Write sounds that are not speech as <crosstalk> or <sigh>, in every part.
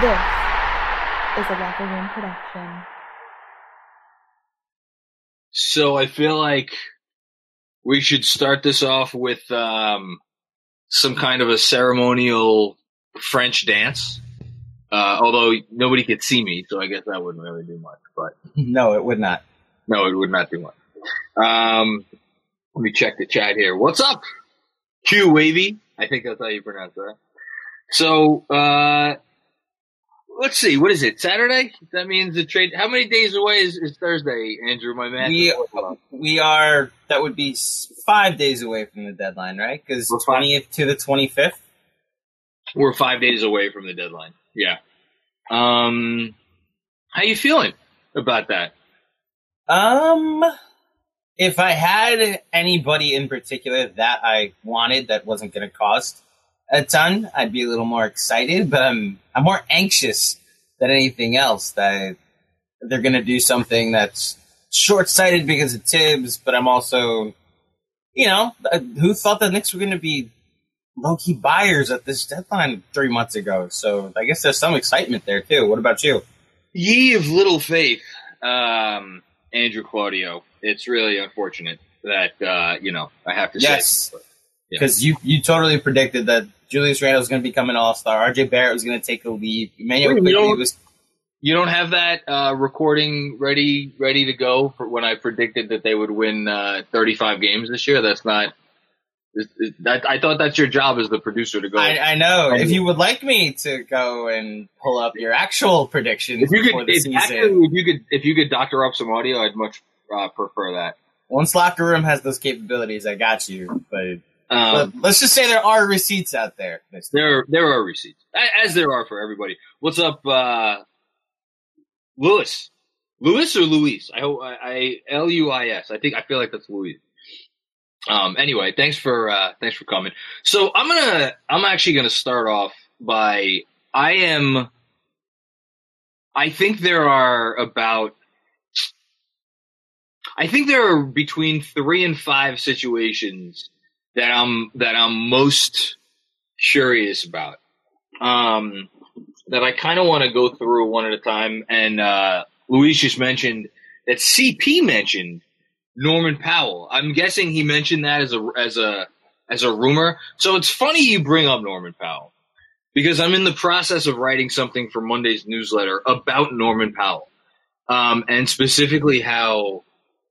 This is a Locker Room production. So I feel like we should start this off with um, some kind of a ceremonial French dance. Uh, although nobody could see me, so I guess that wouldn't really do much. But No, it would not. no, it would not do much. Um, let me check the chat here. What's up? Q Wavy. I think that's how you pronounce that. So, uh, let's see. What is it? Saturday? That means the trade. How many days away is, is Thursday, Andrew? My man. We we are that would be five days away from the deadline, right? Because twentieth to the twenty fifth. We're five days away from the deadline. Yeah. Um, how you feeling about that? Um, if I had anybody in particular that I wanted that wasn't going to cost a ton, I'd be a little more excited. But I'm I'm more anxious than anything else that they're going to do something that's short sighted because of Thibs. But I'm also, you know, uh, who thought the Knicks were going to be low key buyers at this deadline three months ago? So I guess there's some excitement there too. What about you? Ye of little faith, um, Andrew Claudio. It's really unfortunate that uh, you know I have to Yes. say. Yeah. Because you, you totally predicted that Julius Randle was going to become an all star. RJ Barrett was going to take a lead. Immanuel Wait, you don't- was. You don't have that uh, recording ready ready to go for when I predicted that they would win uh, 35 games this year. That's not. is- is- That, I thought that's your job as the producer to go. I, I know. If you would like me to go and pull up your actual predictions if you before could, the if, season, actually, if you could, if you could doctor up some audio, I'd much uh, prefer that. once Locker Room has those capabilities, I got you. But, Um, but let's just say there are receipts out there. There, there are receipts, as there are for everybody. What's up, uh, Lewis? Lewis or Luis? I hope I, I L U I S. I think I feel like that's Luis. Um. Anyway, thanks for uh, thanks for coming. So I'm gonna I'm actually gonna start off by I am. I think there are about. I think there are between three and five situations that I'm that I'm most curious about. Um, that I kind of want to go through one at a time. And uh, Luis just mentioned that CP mentioned Norman Powell. I'm guessing he mentioned that as a as a as a rumor. So it's funny you bring up Norman Powell because I'm in the process of writing something for Monday's newsletter about Norman Powell, um, and specifically how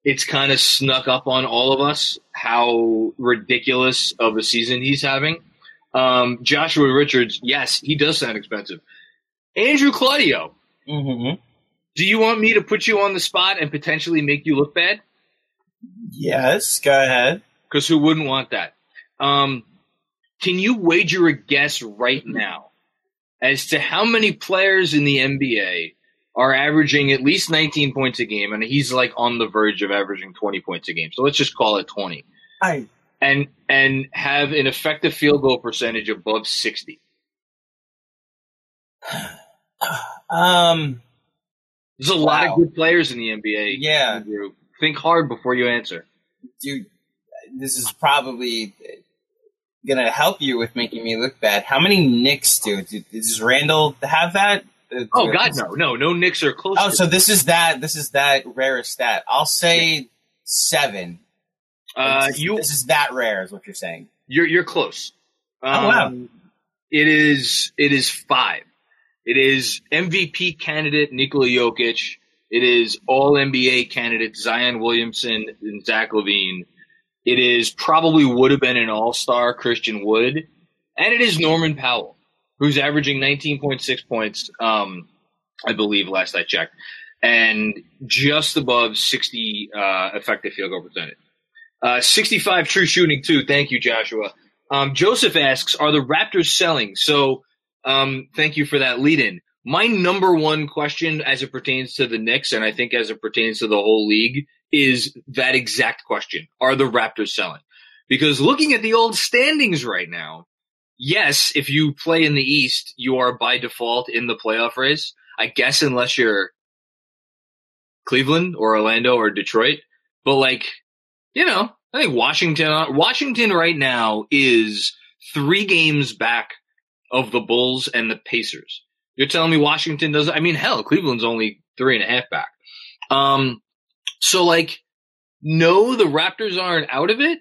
it's kind of snuck up on all of us how ridiculous of a season he's having. Um, Joshua Richards, yes, he does sound expensive. Andrew Claudio, Mm-hmm. Do you want me to put you on the spot and potentially make you look bad? Yes, go ahead. Because who wouldn't want that? Um, can you wager a guess right now as to how many players in the NBA are averaging at least 19 points a game, and he's like on the verge of averaging 20 points a game. So let's just call it 20. I And and have an effective field goal percentage above 60. <sighs> um There's a lot of good players in the NBA. Yeah. Think hard before you answer. dude, this is probably gonna help you with making me look bad. How many Knicks do- Does Randle have that? Uh, Oh do- God, no, no, no Knicks are close. Oh, so this is that. This is that rare stat. I'll say seven. uh, This is- you This is that rare, is what you're saying. You're you're close. Oh, wow. Um, It is it is five. It is MVP candidate Nikola Jokic. It is All NBA candidate Zion Williamson and Zach LaVine. It is probably would have been an All Star Christian Wood, and it is Norman Powell, who's averaging 19.6 points, um, I believe last I checked, and just above 60 uh, effective field goal percentage. Uh, 65 true shooting too. Thank you, Joshua. Um, Joseph asks, are the Raptors selling? So, um, thank you for that lead in. My number one question as it pertains to the Knicks, and I think as it pertains to the whole league, is that exact question. Are the Raptors selling? Because looking at the old standings right now, yes, if you play in the East, you are by default in the playoff race. I guess unless you're Cleveland or Orlando or Detroit. But like, you know, I think Washington, Washington right now is three games back of the Bulls and the Pacers. You're telling me Washington doesn't, I mean, hell, Cleveland's only three and a half back. Um, so like, no, the Raptors aren't out of it,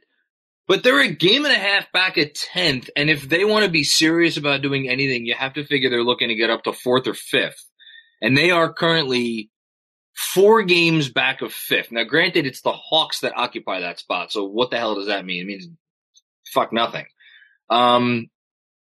but they're a game and a half back at 10th. And if they want to be serious about doing anything, you have to figure they're looking to get up to fourth or fifth. And they are currently four games back of fifth. Now, granted, it's the Hawks that occupy that spot. So what the hell does that mean? It means fuck nothing. Um,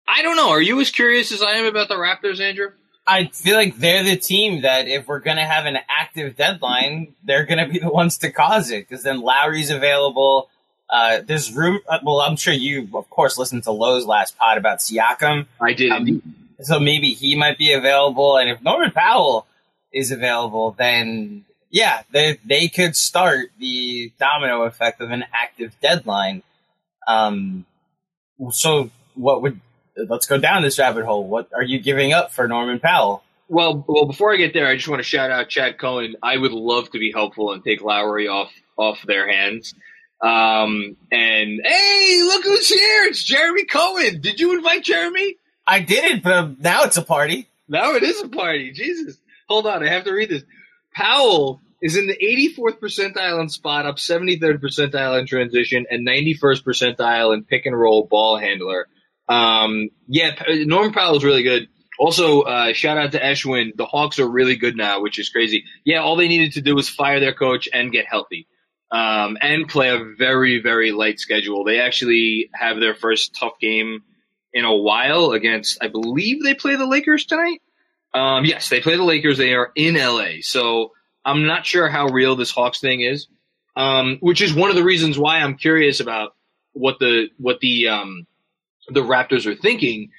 I don't know. Are you as curious as I am about the Raptors, Andrew? I feel like they're the team that if we're gonna have an active deadline, they're gonna be the ones to cause it because then Lowry's available. Uh, there's room. Uh, well, I'm sure you, of course, listened to Lowe's last pod about Siakam. I did. Um, so maybe he might be available. And if Norman Powell is available, then yeah, they they could start the domino effect of an active deadline. Um, so what would let's go down this rabbit hole. What are you giving up for Norman Powell? Well, well, before I get there, I just want to shout out Chad Cohen. I would love to be helpful and take Lowry off off their hands. Um, and hey, look who's here! It's Jeremy Cohen. Did you invite Jeremy? I didn't, but now it's a party. Now it is a party. Jesus. Hold on, I have to read this. Powell is in the 84th percentile in spot up, 73rd percentile in transition, and 91st percentile in pick and roll ball handler. Um, yeah, Powell is really good. Also, uh, shout out to Eshwin. The Hawks are really good now, which is crazy. Yeah, all they needed to do was fire their coach and get healthy. Um, and play a very, very light schedule. They actually have their first tough game in a while against, I believe they play the Lakers tonight. Um, yes, they play the Lakers. They are in LA. So I'm not sure how real this Hawks thing is. Um, which is one of the reasons why I'm curious about what the, what the, um, the Raptors are thinking.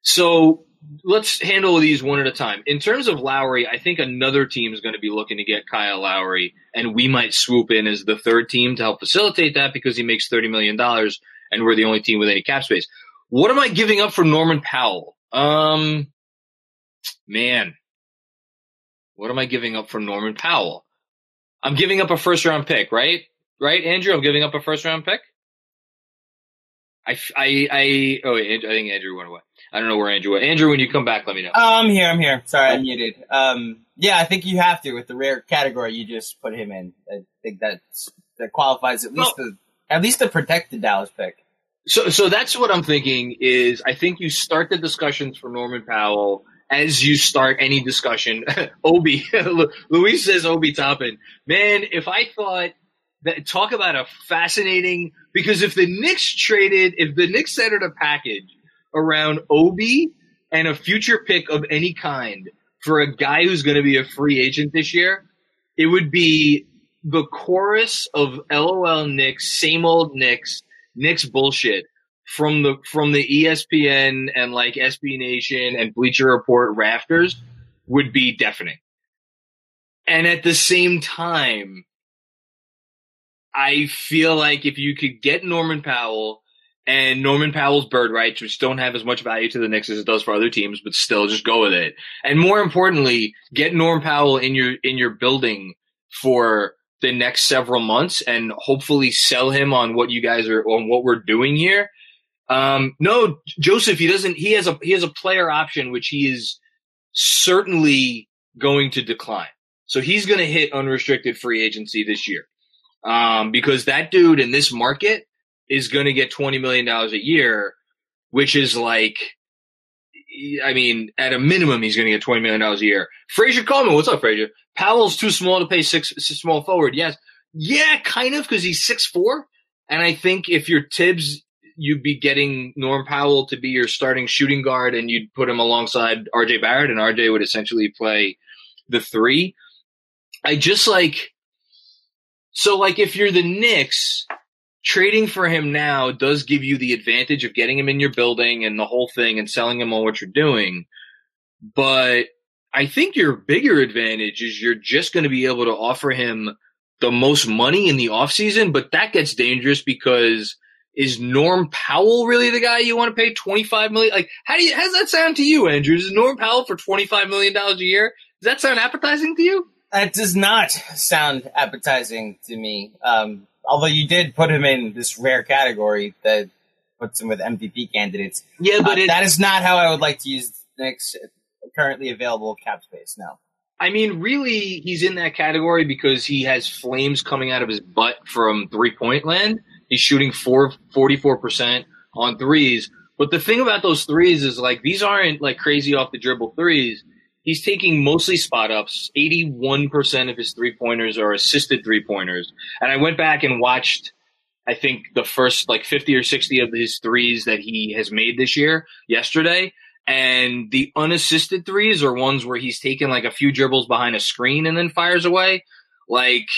So let's handle these one at a time. In terms of Lowry, I think another team is going to be looking to get Kyle Lowry, and we might swoop in as the third team to help facilitate that because he makes $30 million and we're the only team with any cap space. What am I giving up for Norman Powell? Um, man, what am I giving up for Norman Powell? I'm giving up a first round pick, right? Right, Andrew? I'm giving up a first round pick. I, I, I, oh, I think Andrew went away. I don't know where Andrew went. Andrew, when you come back, let me know. Oh, I'm here. I'm here. Sorry, I'm muted. Um, yeah, I think you have to with the rare category you just put him in. I think that's that qualifies at least the at least the Dallas pick. So, so that's what I'm thinking is I think you start the discussions for Norman Powell as you start any discussion. <laughs> Obi, <laughs> Luis says Obi Toppin. Man, if I thought that, talk about a fascinating, because if the Knicks traded, if the Knicks centered a package around Obi and a future pick of any kind for a guy who's going to be a free agent this year, it would be the chorus of LOL Knicks, same old Knicks, Knicks bullshit from the from the ESPN and like SB Nation and Bleacher Report rafters would be deafening. And at the same time, I feel like if you could get Norman Powell and Norman Powell's bird rights, which don't have as much value to the Knicks as it does for other teams, but still just go with it. And more importantly, get Norman Powell in your in your building for the next several months and hopefully sell him on what you guys are on what we're doing here. Um, no, Joseph, he doesn't. He has a he has a player option which he is certainly going to decline. So he's going to hit unrestricted free agency this year um, because that dude in this market is going to get $20 million a year, which is like, I mean, at a minimum, he's going to get $20 million a year. Frazier Coleman, what's up, Frazier? Powell's too small to pay six, small forward. Yes. Yeah, kind of, because he's six four. And I think if you're Thibs, you'd be getting Norm Powell to be your starting shooting guard and you'd put him alongside RJ Barrett and RJ would essentially play the three. I just like, so like if you're the Knicks, trading for him now does give you the advantage of getting him in your building and the whole thing and selling him on what you're doing. But I think your bigger advantage is you're just going to be able to offer him the most money in the offseason, but that gets dangerous because is Norm Powell really the guy you want to pay 25 million? Like, how do you, does that sound to you, Andrew? Is Norm Powell for $25 million a year? Does that sound appetizing to you? That does not sound appetizing to me. Um, although you did put him in this rare category that puts him with MVP candidates. Yeah, but Uh, it, that is not how I would like to use Knicks currently available cap space. No. I mean, really, he's in that category because he has flames coming out of his butt from three point land. He's shooting four, 44% on threes. But the thing about those threes is like, these aren't like crazy off the dribble threes. He's taking mostly spot ups. 81% of his three pointers are assisted three pointers. And I went back and watched, I think the first like 50 or 60 of his threes that he has made this year yesterday. And the unassisted threes are ones where he's taken like a few dribbles behind a screen and then fires away. Like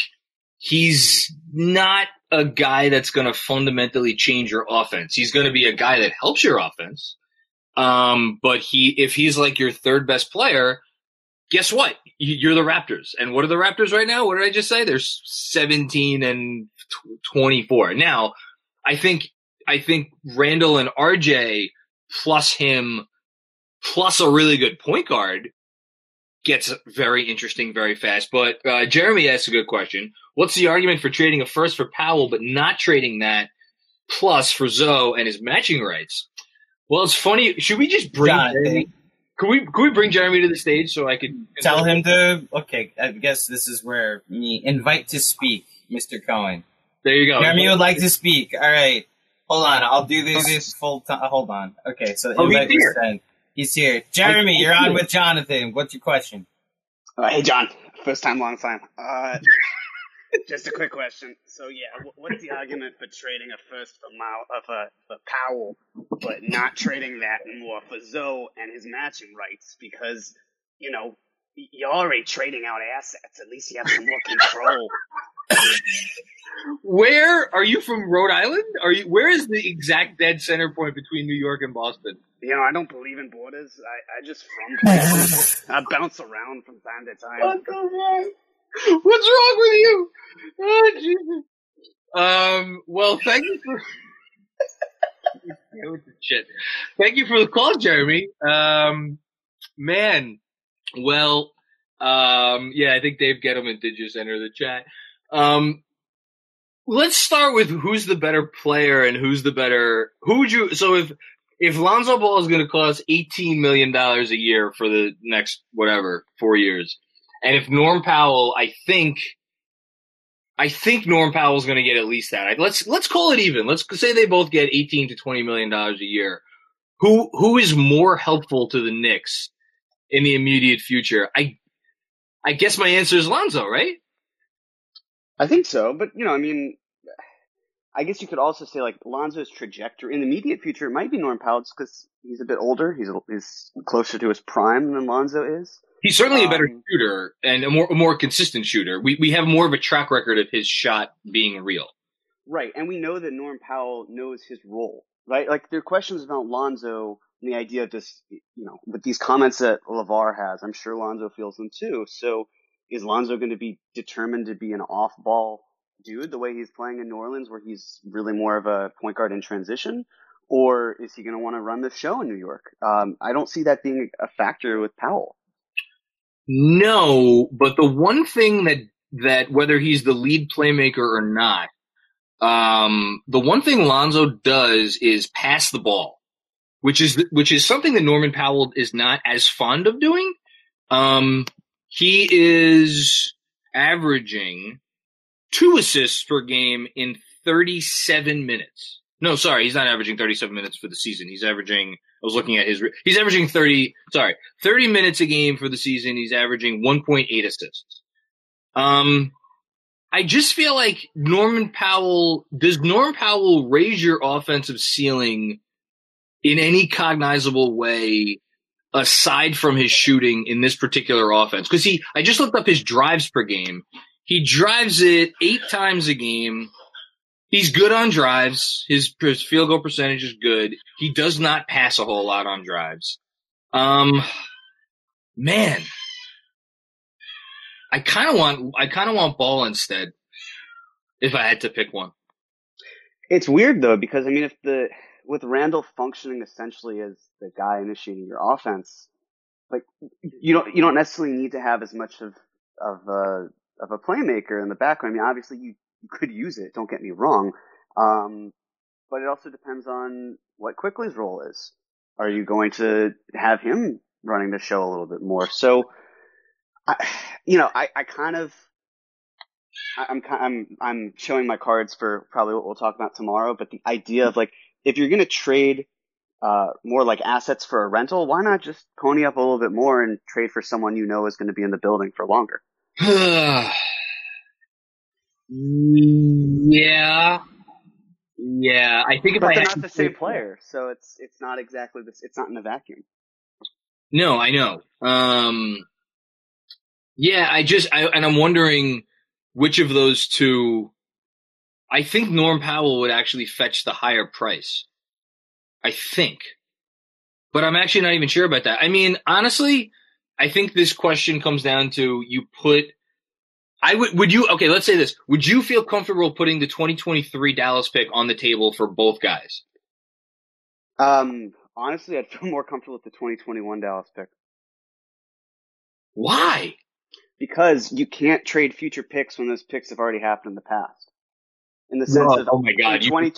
he's not a guy that's going to fundamentally change your offense. He's going to be a guy that helps your offense. Um, but he, if he's like your third best player, guess what? You're the Raptors. And what are the Raptors right now? What did I just say? They're 17 and 24. Now, I think, I think Randle and RJ plus him plus a really good point guard gets very interesting very fast. But uh, Jeremy asked a good question. What's the argument for trading a first for Powell, but not trading that plus for Zoe and his matching rights? Well, it's funny. Should we just bring Jonathan. Jeremy? Could we could we bring Jeremy to the stage so I could Tell him to. Okay, I guess this is where me invite to speak, Mr. Cohen. There you go. Jeremy would like to speak. All right, hold on. I'll do this full time. Hold on. Okay, so Oh, he's invite was here. sent. He's here. Jeremy, you're on with Jonathan. What's your question? Uh, hey, John. First time, long time. Uh, <laughs> just a quick question. So, yeah, what's the argument for trading a first for Mal, uh, for, for Powell, but not trading that more for Zoe and his matching rights? Because, you know, you're already trading out assets. At least you have some more control. <laughs> Where are you from? Rhode Island? Are you? Where is the exact dead center point between New York and Boston? You know, I don't believe in borders. I, I just from. <laughs> I bounce around from time to time. What's wrong with you? Oh, Jesus. Um. Well, thank you for. <laughs> Shit. Thank you for the call, Jeremy. Um, man. Well, um, yeah, I think Dave Gettleman did just enter the chat. Um, let's start with who's the better player and who's the better. Who would you? So if if Lonzo Ball is going to cost eighteen million dollars a year for the next whatever four years, and if Norm Powell, I think, I think Norm Powell's going to get at least that. Let's let's call it even. Let's say they both get eighteen to twenty million dollars a year. Who who is more helpful to the Knicks in the immediate future? I I guess my answer is Lonzo, right? I think so, but you know, I mean, I guess you could also say like Lonzo's trajectory in the immediate future it might be Norm Powell's because he's a bit older. He's he's closer to his prime than Lonzo is. He's certainly a better Um, shooter and a more a more consistent shooter. We we have more of a track record of his shot being real. Right, and we know that Norm Powell knows his role, right? Like there are questions about Lonzo and the idea of this, you know, with these comments that LaVar has. I'm sure Lonzo feels them too. So is Lonzo going to be determined to be an off-ball dude the way he's playing in New Orleans, where he's really more of a point guard in transition, or is he going to want to run the show in New York? Um, I don't see that being a factor with Powell. No, but the one thing that that whether he's the lead playmaker or not, um, the one thing Lonzo does is pass the ball, which is which is something that Norman Powell is not as fond of doing. Um, he is averaging two assists per game in 37 minutes. No, sorry, he's not averaging 37 minutes for the season. He's averaging, I was looking at his, he's averaging 30, sorry, 30 minutes a game for the season. He's averaging 1.8 assists. Um, I just feel like Norman Powell, does Norman Powell raise your offensive ceiling in any cognizable way aside from his shooting in this particular offense? Cause he, I just looked up his drives per game. He drives it eight times a game. He's good on drives. His, his field goal percentage is good. He does not pass a whole lot on drives. Um, man, I kind of want, I kind of want ball instead. If I had to pick one. It's weird though because I mean, if the with Randle functioning essentially as the guy initiating your offense, like you don't you don't necessarily need to have as much of of a of a playmaker in the background. I mean, obviously you, you could use it. Don't get me wrong, um, but it also depends on what Quickley's role is. Are you going to have him running the show a little bit more? So, I, you know, I, I kind of I'm I'm I'm showing my cards for probably what we'll talk about tomorrow. But the idea of like if you're going to trade uh, more like assets for a rental, why not just pony up a little bit more and trade for someone you know is going to be in the building for longer? <sighs> yeah. Yeah. I think if But I they're not the same player, so it's it's not exactly this. It's not in a vacuum. No, I know. Um, yeah, I just, I, and I'm wondering which of those two, I think Norm Powell would actually fetch the higher price. I think. But I'm actually not even sure about that. I mean, honestly, I think this question comes down to you put, I would, would you, okay, let's say this. Would you feel comfortable putting the 2023 Dallas pick on the table for both guys? Um, honestly, I'd feel more comfortable with the 2021 Dallas pick Why? because you can't trade future picks when those picks have already happened in the past. In the sense Oh, of oh my God, in you-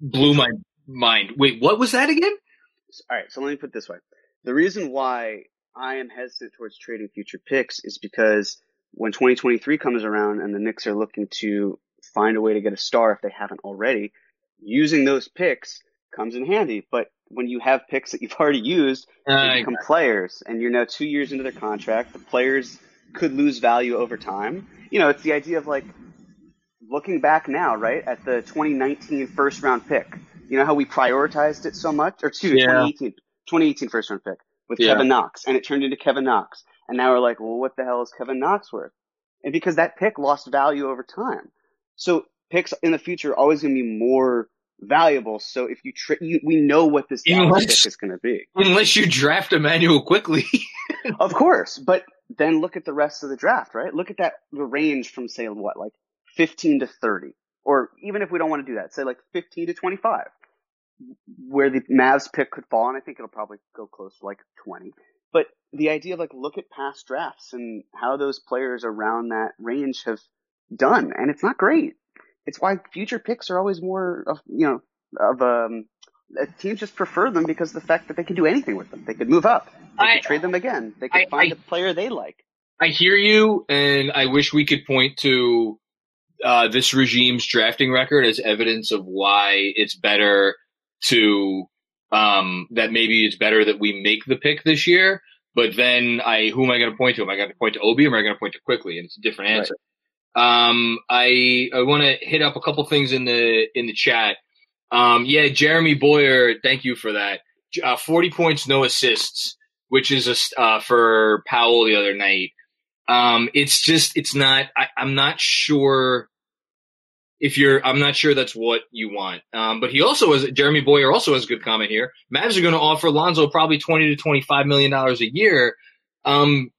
Blew my mind. Wait, what was that again? all right, so let me put it this way. The reason why I am hesitant towards trading future picks is because when 2023 comes around and the Knicks are looking to find a way to get a star if they haven't already, using those picks comes in handy. But when you have picks that you've <laughs> already used, they Uh, become players and you're now two years into their contract. The players could lose value over time. You know, it's the idea of like looking back now, right, at the 2019 first round pick. You know how we prioritized it so much? Or excuse me, Yeah. 2018, 2018 first round pick with Yeah. Kevin Knox and it turned into Kevin Knox. And now we're like, well, what the hell is Kevin Knox worth? And because that pick lost value over time. So picks in the future are always going to be more valuable. So if you, tra- you we know what this Unless- pick is going to be. unless you draft Immanuel Quickley. <laughs> Of course, but then look at the rest of the draft, right? Look at that the range from say what, like 15 to 30, or even if we don't want to do that, say like 15 to 25, where the Mavs pick could fall, and I think it'll probably go close to like 20. But the idea of like look at past drafts and how those players around that range have done, and it's not great. It's why future picks are always more of you know of um. Teams just prefer them because of the fact that they can do anything with them. They could move up. They I- could trade them again. They could I- find I- a player they like. I hear you, and I wish we could point to uh, this regime's drafting record as evidence of why it's better to um, that maybe it's better that we make the pick this year. But then I, who am I going to point to? Am I going to point to Obi or am I going to point to Quickley? And it's a different Right. answer. Um, I I want to hit up a couple things in the in the chat. Um, yeah, Jeremy Boyer, thank you for that. Uh, Forty points, no assists, which is a uh, for Powell the other night. Um, it's just it's not. I, I'm not sure if you're, I'm not sure that's what you want. Um, but he also has, Jeremy Boyer also has a good comment here. Mavs are going to offer Lonzo probably 20 to 25 million dollars a year. Um,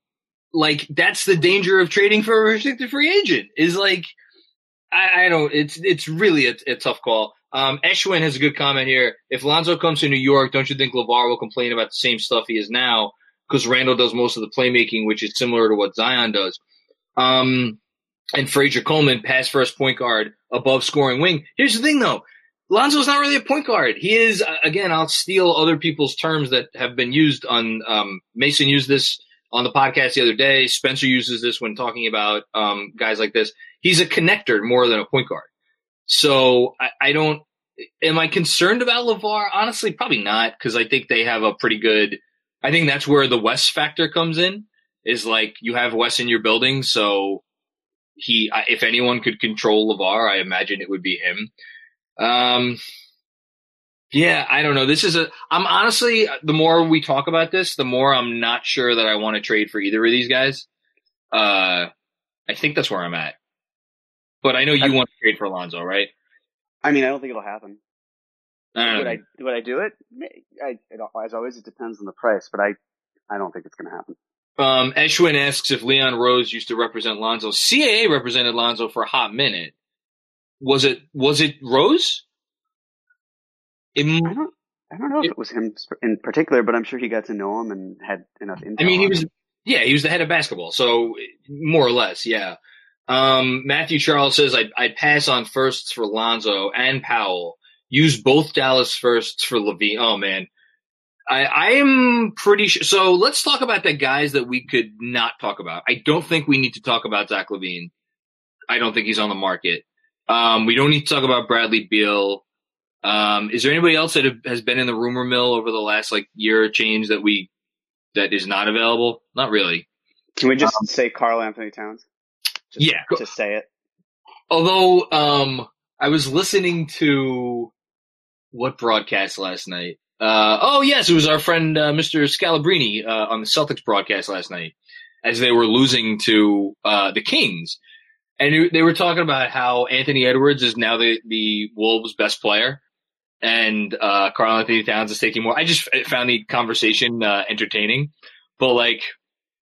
like that's the danger of trading for a restricted free agent is like, I, I don't, it's, it's really a, a tough call. Um, Eshwin has a good comment here. If Lonzo comes to New York, don't you think LaVar will complain about the same stuff he is now? Because Randle does most of the playmaking, which is similar to what Zion does. Um, and Frazier Coleman, pass first point guard, above scoring wing. Here's the thing though. Lonzo's not really a point guard. He is, again, I'll steal other people's terms that have been used on, um, Mason used this on the podcast the other day. Spencer uses this when talking about, um, guys like this. He's a connector more than a point guard. So I, I don't, am I concerned about LaVar? Honestly, probably not, because I think they have a pretty good, I think that's where the Wes factor comes in, is like you have Wes in your building. So he, if anyone could control LaVar, I imagine it would be him. Um, yeah, I don't know. This is a, I'm honestly, the more we talk about this, the more I'm not sure that I want to trade for either of these guys. Uh, I think that's where I'm at. But I know you I, want to trade for Alonzo, right? I mean, I don't think it'll happen. I would I would I do it? I, it? As always, it depends on the price, but I I don't think it's going to happen. Um, Eshwin asks if Leon Rose used to represent Lonzo. CAA represented Lonzo for a hot minute. Was it was it Rose? It, I don't I don't know if it, it was him in particular, but I'm sure he got to know him and had enough intel. I mean, he was yeah, he was the head of basketball, so more or less, yeah. Um, Matthew Charles says I'd, I'd pass on firsts for Lonzo and Powell. Use both Dallas firsts for LaVine. Oh man, I, am pretty sure. So let's talk about the guys that we could not talk about. I don't think we need to talk about Zach LaVine. I don't think he's on the market. Um, we don't need to talk about Bradley Beal. Um, is there anybody else that have, has been in the rumor mill over the last like year or change that we that is not available? Not really. Can we just um, say Karl-Anthony Towns? Just yeah, to say it. Although, um, I was listening to what broadcast last night? Uh, oh yes, it was our friend uh, Mr. Scalabrine uh, on the Celtics broadcast last night as they were losing to uh, the Kings, and they were talking about how Anthony Edwards is now the the Wolves' best player, and uh, Karl-Anthony Towns is taking more. I just found the conversation uh, entertaining, but like,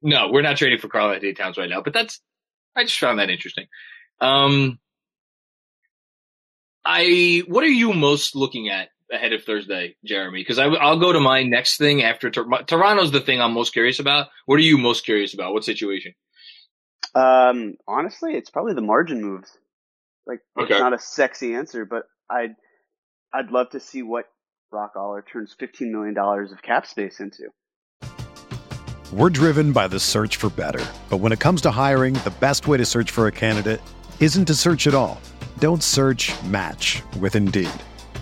no, we're not trading for Karl-Anthony Towns right now. But that's I just found that interesting. Um, I what are you most looking at ahead of Thursday, Jeremy? Because I'll go to my next thing after Toronto's the thing I'm most curious about. What are you most curious about? What situation? Um, honestly, it's probably the margin moves. Like, okay. it's not a sexy answer, but I'd I'd love to see what Brock Aller turns fifteen million dollars of cap space into. We're driven by the search for better, but when it comes to hiring, the best way to search for a candidate isn't to search at all. Don't search. Match with Indeed.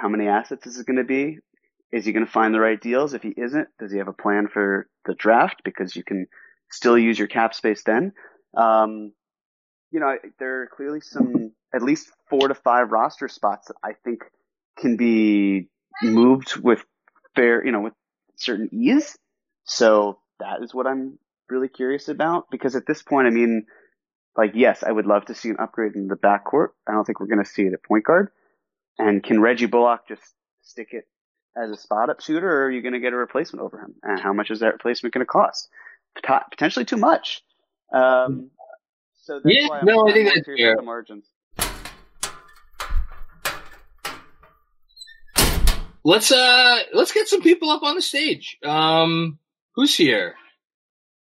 How many assets is it going to be? Is he going to find the right deals? If he isn't, does he have a plan for the draft? Because you can still use your cap space then. Um, you know, there are clearly some, at least four to five roster spots that I think can be moved with fair, you know, with certain ease. So that is what I'm really curious about because at this point, I mean, Like, yes, I would love to see an upgrade in the backcourt. I don't think we're going to see it at point guard. And can Reggie Bullock just stick it as a spot up shooter, or are you going to get a replacement over him? And how much is that replacement going to cost? Pot- Potentially too much. Um, so that's Yeah, why I'm, no, I think that's curious fair. about the margins. Let's uh let's get some people up on the stage. Um who's here?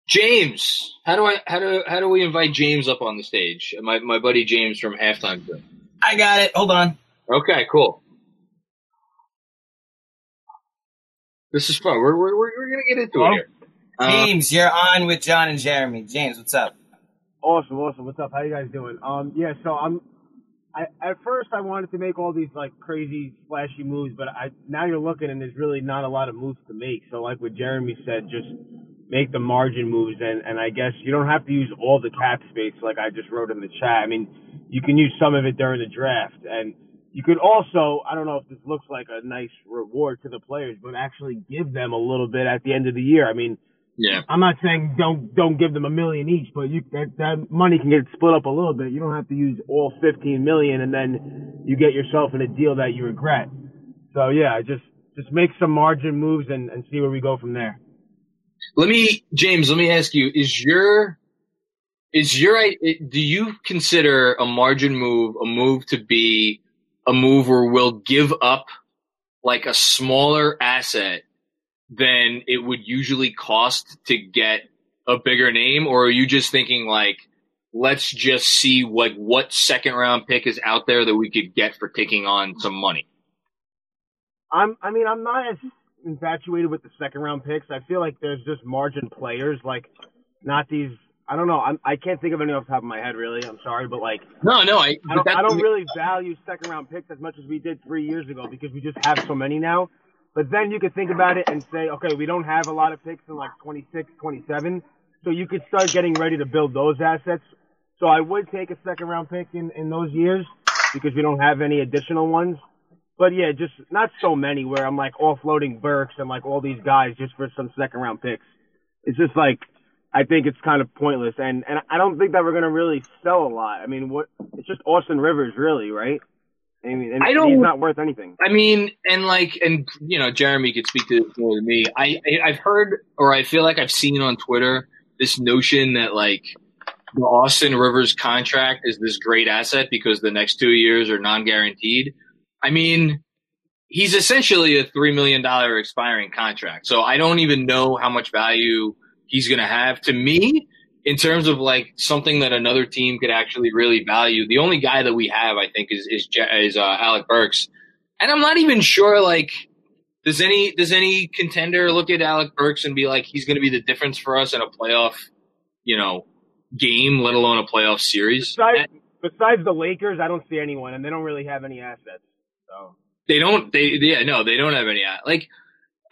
James. How do I how do how do we invite James up on the stage? My my buddy James from halftime Crew. I got it. Hold on. Okay, cool. This is fun. We're we're we're, we're gonna get into it here. Uh, James, you're on with John and Jeremy. James, what's up? Awesome, awesome. What's up? How you guys doing? Um, yeah. So I'm. I at first I wanted to make all these like crazy flashy moves, but I now you're looking and there's really not a lot of moves to make. So like what Jeremy said, just make the margin moves, and and I guess you don't have to use all the cap space like I just wrote in the chat. I mean, you can use some of it during the draft, and you could also I don't know if this looks like a nice reward to the players, but actually give them a little bit at the end of the year. I mean. yeah. I'm not saying don't don't give them a million each, but you that, that money can get split up a little bit. You don't have to use all 15 million and then you get yourself in a deal that you regret. So yeah, just just make some margin moves and, and see where we go from there. Let me James, let me ask you, is your is your do you consider a margin move a move to be a move where we'll give up like a smaller asset than it would usually cost to get a bigger name or are you just thinking like let's just see like what second round pick is out there that we could get for taking on some money I'm I mean I'm not as infatuated with the second round picks. I feel like there's just margin players like not these. I don't know. I'm, I can't think of any off the top of my head really. I'm sorry, but like no no i I don't, I don't really value second round picks as much as we did three years ago because we just have so many now. But then you could think about it and say, okay, we don't have a lot of picks in like 26, 27. So you could start getting ready to build those assets. So I would take a second round pick in, in those years because we don't have any additional ones. But yeah, just not so many where I'm like offloading Burks and like all these guys just for some second round picks. It's just like, I think it's kind of pointless. And, and I don't think that we're going to really sell a lot. I mean, what, it's just Austin Rivers really, right? I mean, and I don't- he's not worth anything. I mean, and like, and you know, Jeremy could speak to this more than me. I, I I've heard, or I feel like I've seen on Twitter this notion that like the Austin Rivers contract is this great asset because the next two years are non-guaranteed. I mean, he's essentially a three million dollar expiring contract, so I don't even know how much value he's going to have to me in terms of like something that another team could actually really value. The only guy that we have, I think, is is, is uh, Alec Burks, and I'm not even sure like. Does any does any contender look at Alec Burks and be like he's going to be the difference for us in a playoff, you know, game, let alone a playoff series? Besides, besides the Lakers, I don't see anyone, and they don't really have any assets. So They don't. They yeah no, they don't have any. Like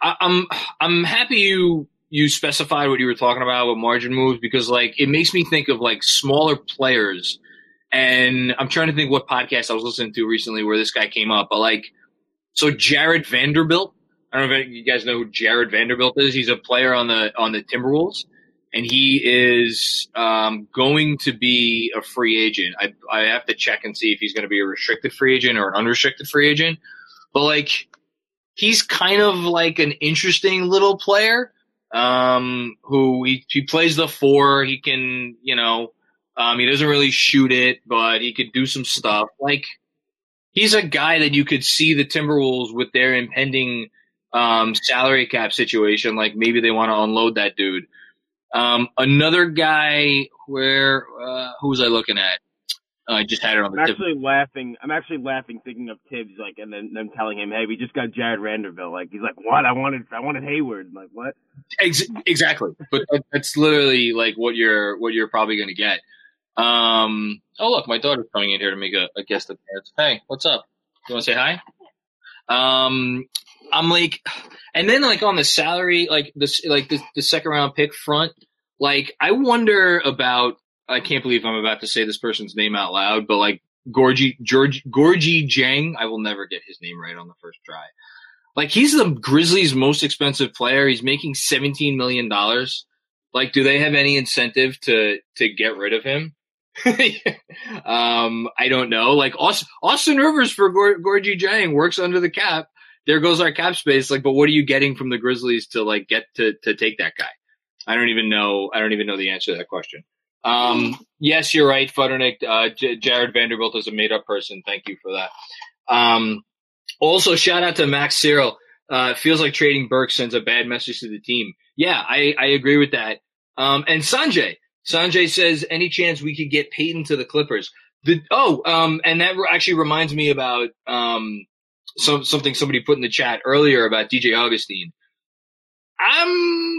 I, I'm I'm happy you you specified what you were talking about with margin moves because like it makes me think of like smaller players, and I'm trying to think what podcast I was listening to recently where this guy came up. But like, so Jarred Vanderbilt. I don't know if you guys know who Jarred Vanderbilt is. He's a player on the on the Timberwolves, and he is um, going to be a free agent. I I have to check and see if he's going to be a restricted free agent or an unrestricted free agent. But like, he's kind of like an interesting little player. Um, who he he plays the four. He can you know, um, he doesn't really shoot it, but he could do some stuff. Like, he's a guy that you could see the Timberwolves with their impending um, salary cap situation. Like maybe they want to unload that dude. Um, another guy where uh, who was I looking at? Uh, I just had it on the I'm tip. actually laughing. I'm actually laughing thinking of Thibs, like, and then them telling him, "Hey, we just got Jarred Vanderbilt." Like, he's like, "What? I wanted, I wanted Hayward." I'm like, what? Ex- exactly, but that, that's literally like what you're what you're probably going to get. Um, oh look, my daughter's coming in here to make a, a guest appearance. Hey, what's up? You want to say hi? Um, I'm like, and then like on the salary, like this, like the, the second round pick front, like I wonder about. I can't believe I'm about to say this person's name out loud, but like Gorgui George Gorgui Dieng, I will never get his name right on the first try. Like he's the Grizzlies' most expensive player. He's making seventeen million dollars. Like, do they have any incentive to to get rid of him? <laughs> um, I don't know. Like Austin, Austin Rivers for Gor- Gorgui Dieng works under the cap. There goes our cap space. Like, but what are you getting from the Grizzlies to like get to to take that guy? I don't even know. I don't even know the answer to that question. Um, yes, you're right, Futternick. Uh, J- Jarred Vanderbilt is a made up person. Thank you for that. Um, also, shout out to Max Cyril. Uh, feels like trading Burke sends a bad message to the team. Yeah, I, I agree with that. Um, and Sanjay, Sanjay says, any chance we could get Payton to the Clippers? The, oh, um, and that actually reminds me about, um, some, something somebody put in the chat earlier about DJ Augustin. I'm,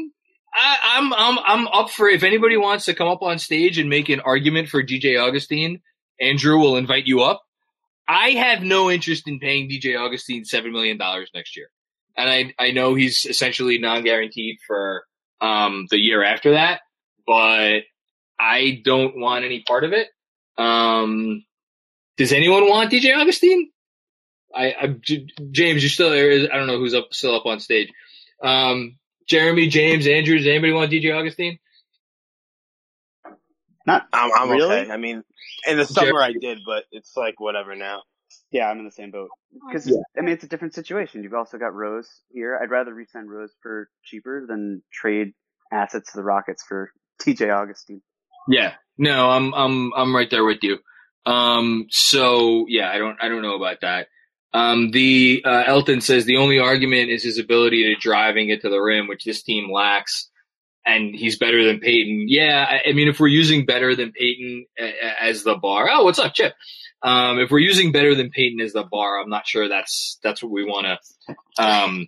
I, I'm, I'm, I'm up for if anybody wants to come up on stage and make an argument for DJ Augustin, Andrew will invite you up. I have no interest in paying DJ Augustin $7 million next year. And I, I know he's essentially non-guaranteed for, um, the year after that, but I don't want any part of it. Um, does anyone want DJ Augustin? I, James, you're still there. I don't know who's up, still up on stage. Um, Jeremy, James, Andrew, does anybody want DJ Augustin? Not I'm, I'm really. okay. I mean, in the summer I did, but it's like whatever now. Yeah, I'm in the same boat. Because Yeah. I mean, it's a different situation. You've also got Rose here. I'd rather re-sign Rose for cheaper than trade assets to the Rockets for <laughs> TJ Augustin. Yeah. No, I'm I'm I'm right there with you. Um so yeah, I don't I don't know about that. Um the uh, Elton says the only argument is his ability to drive and get to the rim, which this team lacks. And he's better than Payton. Yeah, I, I mean, if we're using better than Payton as the bar, oh, what's up, Chip? Um, if we're using better than Payton as the bar, I'm not sure that's that's what we want to um,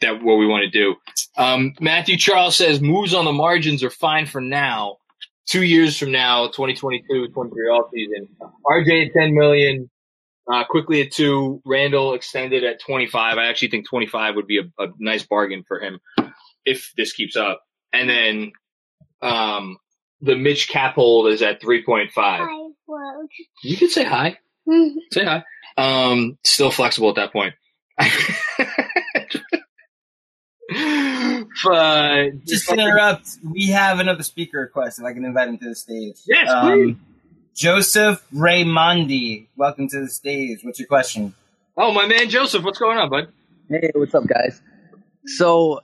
that what we want to do. Um, Matthew Charles says moves on the margins are fine for now. Two years from now, 2022, 23 off season. RJ at 10 million, uh, Quickley at two. Randle extended at 25. I actually think 25 would be a, a nice bargain for him if this keeps up. And then, um, the Mitch cap hold is at 3.5. You can say hi. <laughs> say hi. Um, still flexible at that point. <laughs> but Just to interrupt, we have another speaker request. If I can invite him to the stage. Yes, Um, Joseph Raimondi, welcome to the stage. What's your question? oh, my man Joseph, what's going on, bud? Hey, what's up, guys? So,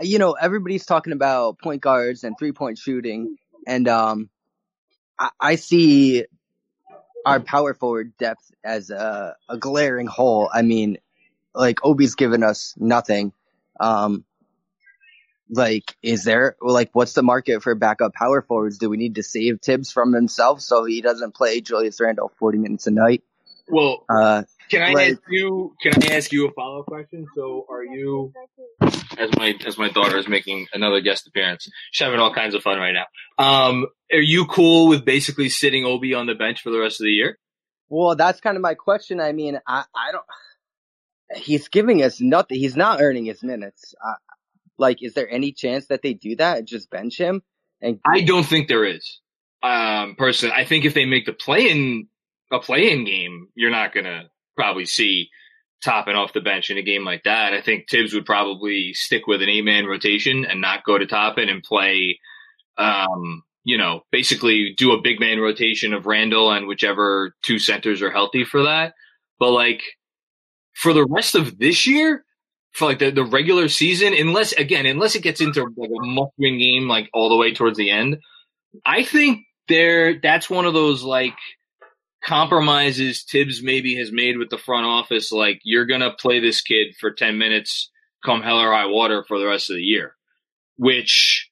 you know, everybody's talking about point guards and three point shooting, and um, I, I see our power forward depth as a, a glaring hole. I mean, like Obi's given us nothing. Um, like, is there like what's the market for backup power forwards? Do we need to save Thibs from himself so he doesn't play Julius Randle forty minutes a night? Well, Uh, can I like- ask you? Can I ask you a follow up question? So, are you, as my as my daughter is making another guest appearance, she's having all kinds of fun right now. Um, are you cool with basically sitting Obi on the bench for the rest of the year? Well, that's kind of my question. I mean, I, I don't. He's giving us nothing. He's not earning his minutes. Like, is there any chance that they do that? and Just bench him? And I don't think there is. Um, personally, I think if they make the play in a play in game, you're not gonna probably see Toppin off the bench in a game like that. I think Thibs would probably stick with an eight man rotation and not go to Toppin and play, um, you know, basically do a big man rotation of Randle and whichever two centers are healthy for that. But like for the rest of this year, for like the, the regular season, unless again, unless it gets into like a must win game, like all the way towards the end, I think there, that's one of those like compromises Thibs maybe has made with the front office. Like you're to play this kid for 10 minutes come hell or high water for the rest of the year, which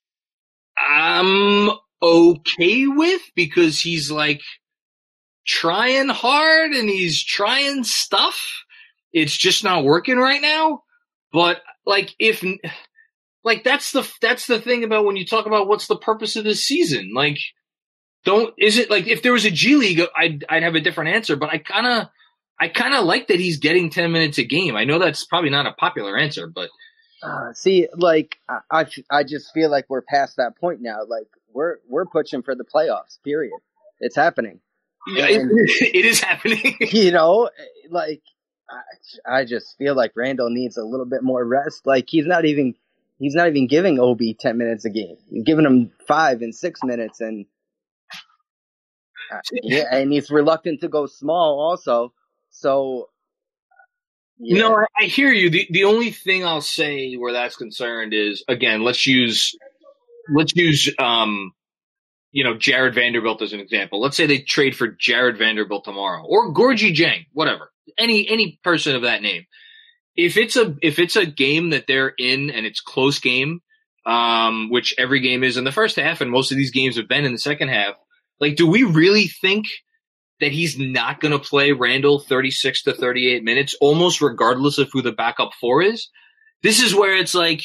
I'm okay with because he's like trying hard and he's trying stuff. It's just not working right now. But like if like that's the that's the thing about when you talk about what's the purpose of this season. Like don't is it like if there was a G League I'd I'd have a different answer, but I kind of I kind of like that he's getting 10 minutes a game. I know that's probably not a popular answer, but uh, see, like, I, I, I just feel like we're past that point now. Like, we're we're pushing for the playoffs. Period. It's happening. yeah, it, <laughs> it is happening. <laughs> you know, like I, I just feel like Randle needs a little bit more rest. Like he's not even he's not even giving Obi ten minutes a game. He's giving him five and six minutes, and <laughs> yeah, and he's reluctant to go small also. So yeah. No, I, I hear you. The the only thing I'll say where that's concerned is again, let's use let's use um you know Jarred Vanderbilt as an example. Let's say they trade for Jarred Vanderbilt tomorrow or Gorgui Dieng, whatever. Any any person of that name. If it's a if it's a game that they're in and it's close game, um, which every game is in the first half, and most of these games have been in the second half. Like, do we really think that he's not going to play Randle 36 to 38 minutes, almost regardless of who the backup four is? This is where it's like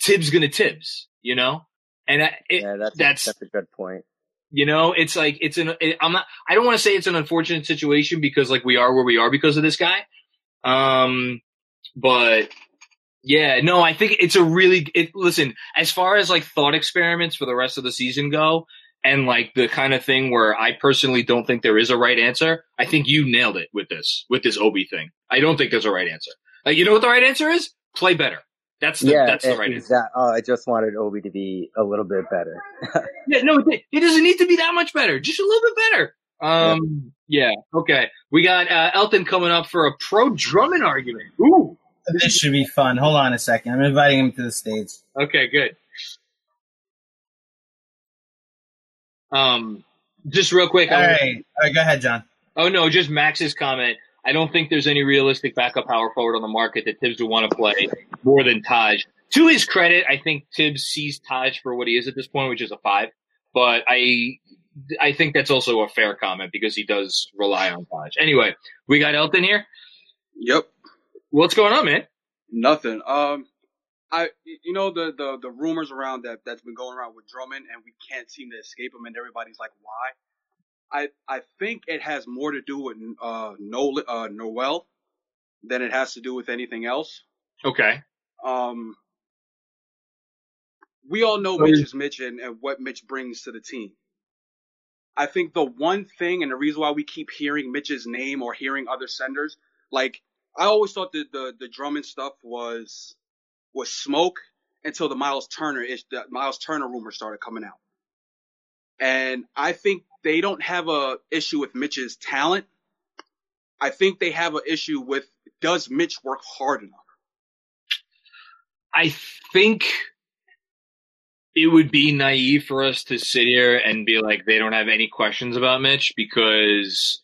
Thibs going to Thibs, you know? And I, it, yeah, that's that's that's a good point. You know, it's like it's an. It, I'm not. I don't want to say it's an unfortunate situation because like we are where we are because of this guy. Um, but yeah, no, I think it's a really. It, listen, as far as like thought experiments for the rest of the season go, and like the kind of thing where I personally don't think there is a right answer. I think you nailed it with this with this Obi thing. I don't think there's a right answer. Like you know what the right answer is? Play better. That's the yeah, that's the right answer. exactly. Oh, I just wanted Obi to be a little bit better. <laughs> Yeah, no, it, it doesn't need to be that much better. Just a little bit better. Um, yeah. Okay. We got uh, Elton coming up for a pro Drummond argument. Ooh. This should be fun. Hold on a second. I'm inviting him to the stage. Okay. Good. Um, just real quick. All I- right. All right. Go ahead, John. Oh no, just Max's comment. I don't think there's any realistic backup power forward on the market that Thibs would want to play more than Taj. To his credit, I think Thibs sees Taj for what he is at this point, which is a five. But I, I think that's also a fair comment because he does rely on Taj. Anyway, we got Elton here. Yep. What's going on, man? Nothing. Um, I you know the the the rumors around that that's been going around with Drummond, and we can't seem to escape him, and everybody's like, why? I I think it has more to do with uh Noel uh Noel than it has to do with anything else. Okay. Um, we all know So- Mitch is Mitch and, and what Mitch brings to the team. I think the one thing and the reason why we keep hearing Mitch's name or hearing other senders, like I always thought that the the Drummond stuff was was smoke until the Miles Turner ish the Miles Turner rumor started coming out. And I think they don't have a issue with Mitch's talent. I think they have an issue with does Mitch work hard enough? I think it would be naive for us to sit here and be like they don't have any questions about Mitch because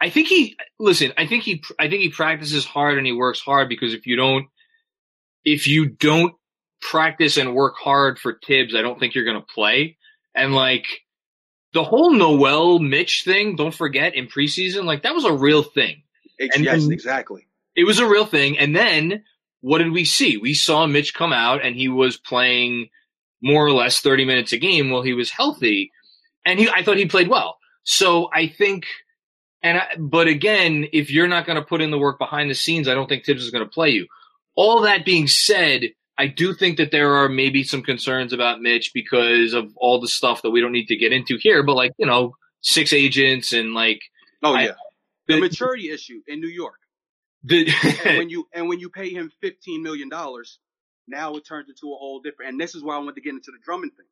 I think he listen, I think he I think he practices hard and he works hard because if you don't if you don't practice and work hard for Thibs, I don't think you're going to play. And like the whole Noel Mitch thing, don't forget in preseason, like that was a real thing. And yes, exactly. It was a real thing. And then what did we see? We saw Mitch come out and he was playing more or less 30 minutes a game while he was healthy. And he, I thought he played well. So I think, and I, but again, if you're not going to put in the work behind the scenes, I don't think Thibs is going to play you. All that being said, I do think that there are maybe some concerns about Mitch because of all the stuff that we don't need to get into here, but like, you know, six agents and like, Oh I- yeah. The maturity issue in New York. the, and when <laughs> you and when you pay him fifteen million dollars, now it turns into a whole different. And this is why I want to get into the Drummond thing.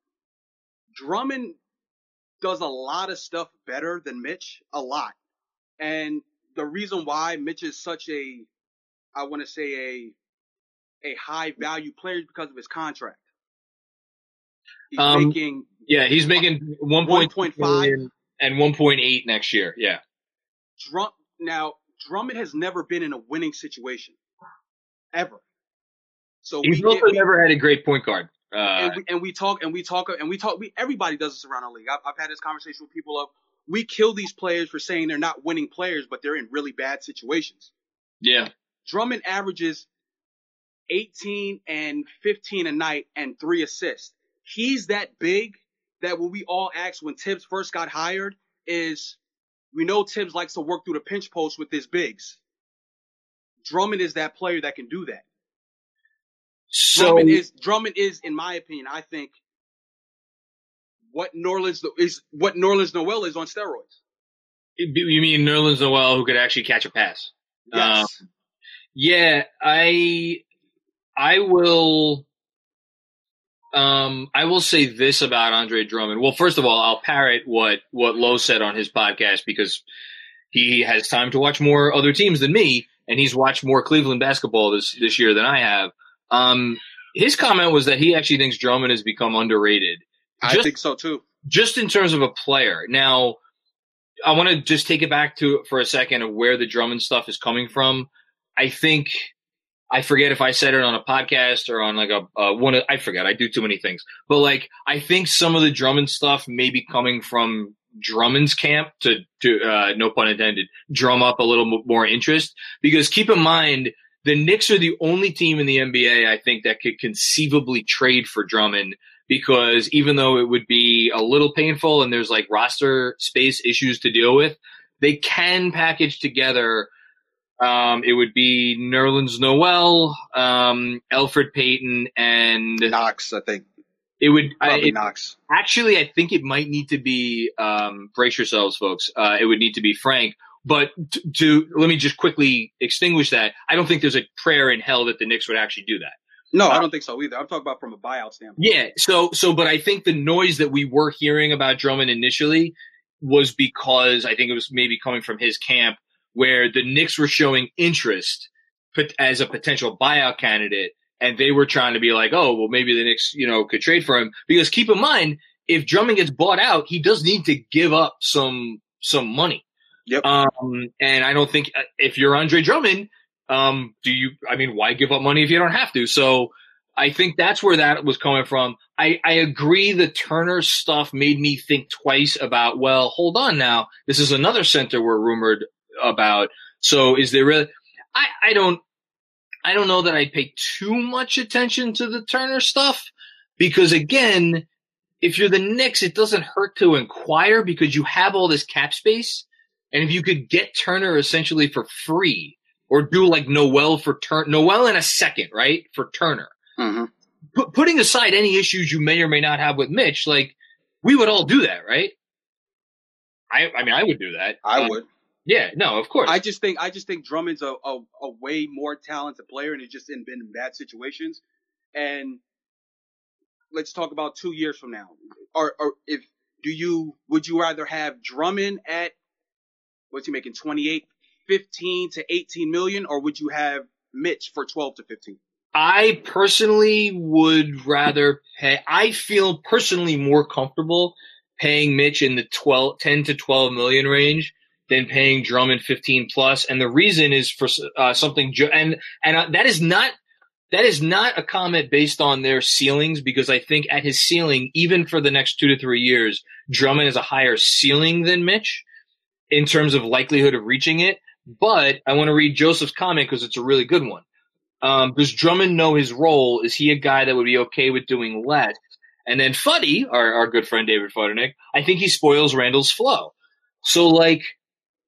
Drummond does a lot of stuff better than Mitch, a lot. And the reason why Mitch is such a, I want to say a, a high value player because of his contract. He's Um, making Yeah, he's making 1.5 and 1.8 next year. Yeah. Drum now Drummond has never been in a winning situation, ever. So He's we also get, we, never had a great point guard. Uh, and, we, and we talk and we talk and we talk. We, everybody does this around the league. I've, I've had this conversation with people of we kill these players for saying they're not winning players, but they're in really bad situations. yeah. Drummond averages 18 and 15 a night and three assists. He's that big that when we all asked when Thibs first got hired is we know Thibs likes to work through the pinch post with his bigs. Drummond is that player that can do that. So Drummond is Drummond is, in my opinion, I think what Norlands is what Norlands Noel is on steroids. you mean Nerlens Noel who could actually catch a pass? Yes. Um, yeah, I I will Um, I will say this about Andre Drummond. Well, first of all, I'll parrot what what Lowe said on his podcast because he has time to watch more other teams than me, and he's watched more Cleveland basketball this this year than I have. Um, his comment was that he actually thinks Drummond has become underrated. I think so too. just in terms of a player. Now, I want to just take it back to for a second of where the Drummond stuff is coming from. I think I forget if I said it on a podcast or on like a uh, one. Of, I forget. I do too many things. But like, I think some of the Drummond stuff may be coming from Drummond's camp to to uh, no pun intended drum up a little mo- more interest because keep in mind. The Knicks are the only team in the NBA I think that could conceivably trade for Drummond because even though it would be a little painful and there's like roster space issues to deal with, they can package together. Um, it would be Nerlens Noel, um, Elfrid Payton, and Knox. I think it would I, it- Knox. actually. I think it might need to be. Um, brace yourselves, folks. Uh, it would need to be Frank. But to, to let me just quickly extinguish that. I don't think there's a prayer in hell that the Knicks would actually do that. No, I don't think so either. I'm talking about from a buyout standpoint. Yeah. So, so, but I think the noise that we were hearing about Drummond initially was because I think it was maybe coming from his camp where the Knicks were showing interest as a potential buyout candidate. And they were trying to be like, oh, well, maybe the Knicks, you know, could trade for him. Because keep in mind, if Drummond gets bought out, he does need to give up some, some money. Yep. Um, and I don't think uh, if you're Andre Drummond, um, do you, I mean, why give up money if you don't have to? So I think that's where that was coming from. I, I agree the Turner stuff made me think twice about, well, hold on now. This is another center we're rumored about. So is there really, I, I don't, I don't know that I'd pay too much attention to the Turner stuff because again, if you're the Knicks, it doesn't hurt to inquire because you have all this cap space. And if you could get Turner essentially for free or do like Noel for Turner, Noel in a second, right? For Turner. hmm Put, putting aside any issues you may or may not have with Mitch, like we would all do that, right? I, I mean, I would do that. I Uh, would. Yeah, no, of course. I just think I just think Drummond's a, a, a way more talented player and he's just in, been in bad situations. And let's talk about two years from now. Or, or if do you would you rather have Drummond at what's he making 28, 15 to 18 million, or would you have Mitch for 12 to 15? I personally would rather pay. I feel personally more comfortable paying Mitch in the 12, 10 to 12 million range than paying Drummond 15 plus. And the reason is for uh, something, and, and uh, that is not, that is not a comment based on their ceilings because I think at his ceiling, even for the next two to three years, Drummond has a higher ceiling than Mitch in terms of likelihood of reaching it. But I want to read Joseph's comment because it's a really good one. Um, does Drummond know his role? Is he a guy that would be okay with doing less? And then Fuddy, our, our good friend David Futternick, I think he spoils Randle's flow. So like,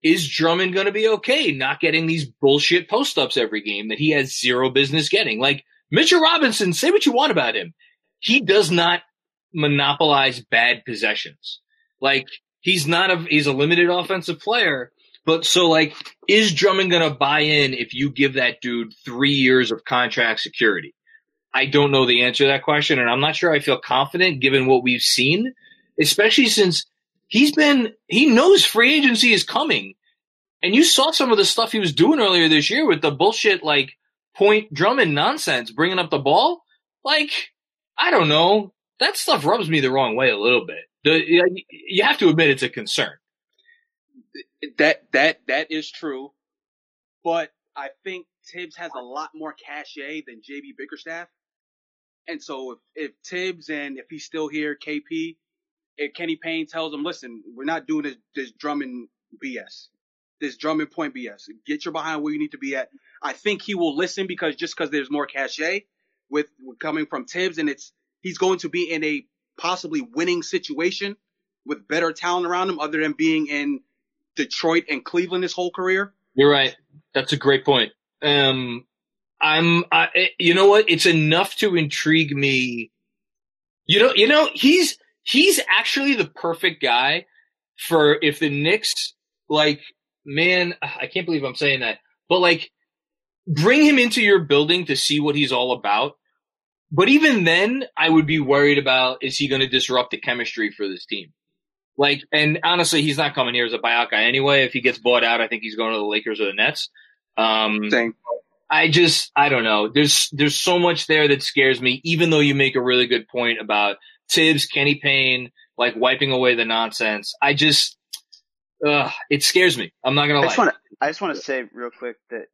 is Drummond going to be okay not getting these bullshit post ups every game that he has zero business getting? Like Mitchell Robinson, say what you want about him. He does not monopolize bad possessions. Like he's not a, he's a limited offensive player. But so like, is Drummond going to buy in if you give that dude three years of contract security? I don't know the answer to that question. And I'm not sure I feel confident given what we've seen, especially since he's been, he knows free agency is coming. And you saw some of the stuff he was doing earlier this year with the bullshit, like point Drummond nonsense, bringing up the ball. Like, I don't know. That stuff rubs me the wrong way a little bit. The, you have to admit it's a concern. That that that is true, but I think Thibs has a lot more cachet than JB Bickerstaff, and so if if Thibs and if he's still here, KP, Kenny Payne tells him, listen, we're not doing this this Drummond BS, this drumming point BS. Get your behind where you need to be at. I think he will listen because just because there's more cachet with, with coming from Thibs, and it's he's going to be in a possibly winning situation with better talent around him, other than being in Detroit and Cleveland his whole career. You're right. That's a great point. Um, I'm, I, you know what? It's enough to intrigue me. You know, you know, he's, he's actually the perfect guy for if the Knicks, like, man, I can't believe I'm saying that, but like, bring him into your building to see what he's all about. but even then, I would be worried about is he going to disrupt the chemistry for this team? Like, and honestly, he's not coming here as a buyout guy anyway. If he gets bought out, I think he's going to the Lakers or the Nets. Um, Same. I just, I don't know. There's, there's so much there that scares me, even though you make a really good point about Thibs, Kenny Payne, like wiping away the nonsense. I just, uh, it scares me. I'm not going I lie. want to I just want to say real quick that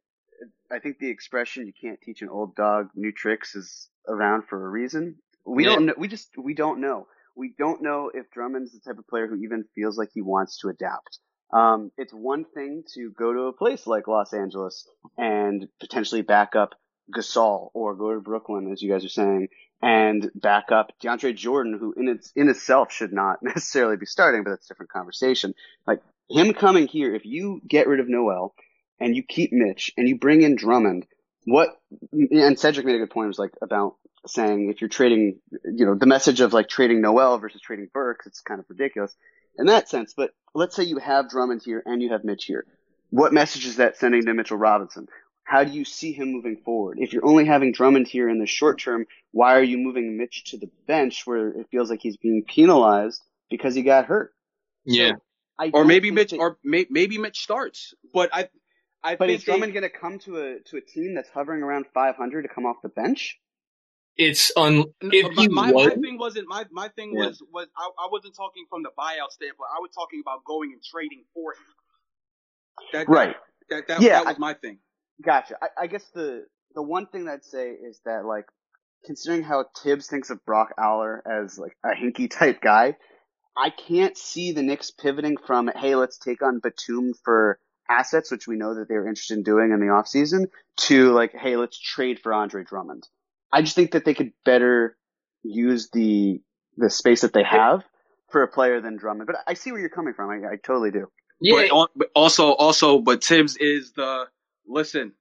I think the expression "you can't teach an old dog new tricks" is around for a reason. We Yeah. don't know. We just we don't know. We don't know if Drummond's the type of player who even feels like he wants to adapt. Um, it's one thing to go to a place like Los Angeles and potentially back up Gasol or go to Brooklyn, as you guys are saying, and back up DeAndre Jordan, who in its in itself should not <laughs> necessarily be starting, but that's a different conversation. Like him coming here, if you get rid of Noel and you keep Mitch and you bring in Drummond, what and Cedric made a good point was like about saying if you're trading, you know, the message of like trading Noel versus trading Burks, it's kind of ridiculous in that sense. But let's say you have Drummond here and you have Mitch here. What message is that sending to Mitchell Robinson? How do you see him moving forward? If you're only having Drummond here in the short term, why are you moving Mitch to the bench where it feels like he's being penalized because he got hurt? yeah. I Or maybe Mitch, that- or may, maybe Mitch starts. But I, I but think is Drummond going to come to a to a team that's hovering around 500 to come off the bench? It's un, if but he my, was, my thing wasn't my my thing Yeah. was was I, I wasn't talking from the buyout standpoint. I was talking about going and trading for him. That, Right. That that, Yeah, that was my thing. Gotcha. I, I guess the the one thing I'd say is that like considering how Thibs thinks of Brock Aller as like a hinky type guy, I can't see the Knicks pivoting from hey let's take on Batum for assets, which we know that they were interested in doing in the offseason, to like hey let's trade for Andre Drummond. I just think that they could better use the the space that they have for a player than Drummond. But I see where you're coming from. I, I totally do. yeah, But, but also also but Thibs is the listen.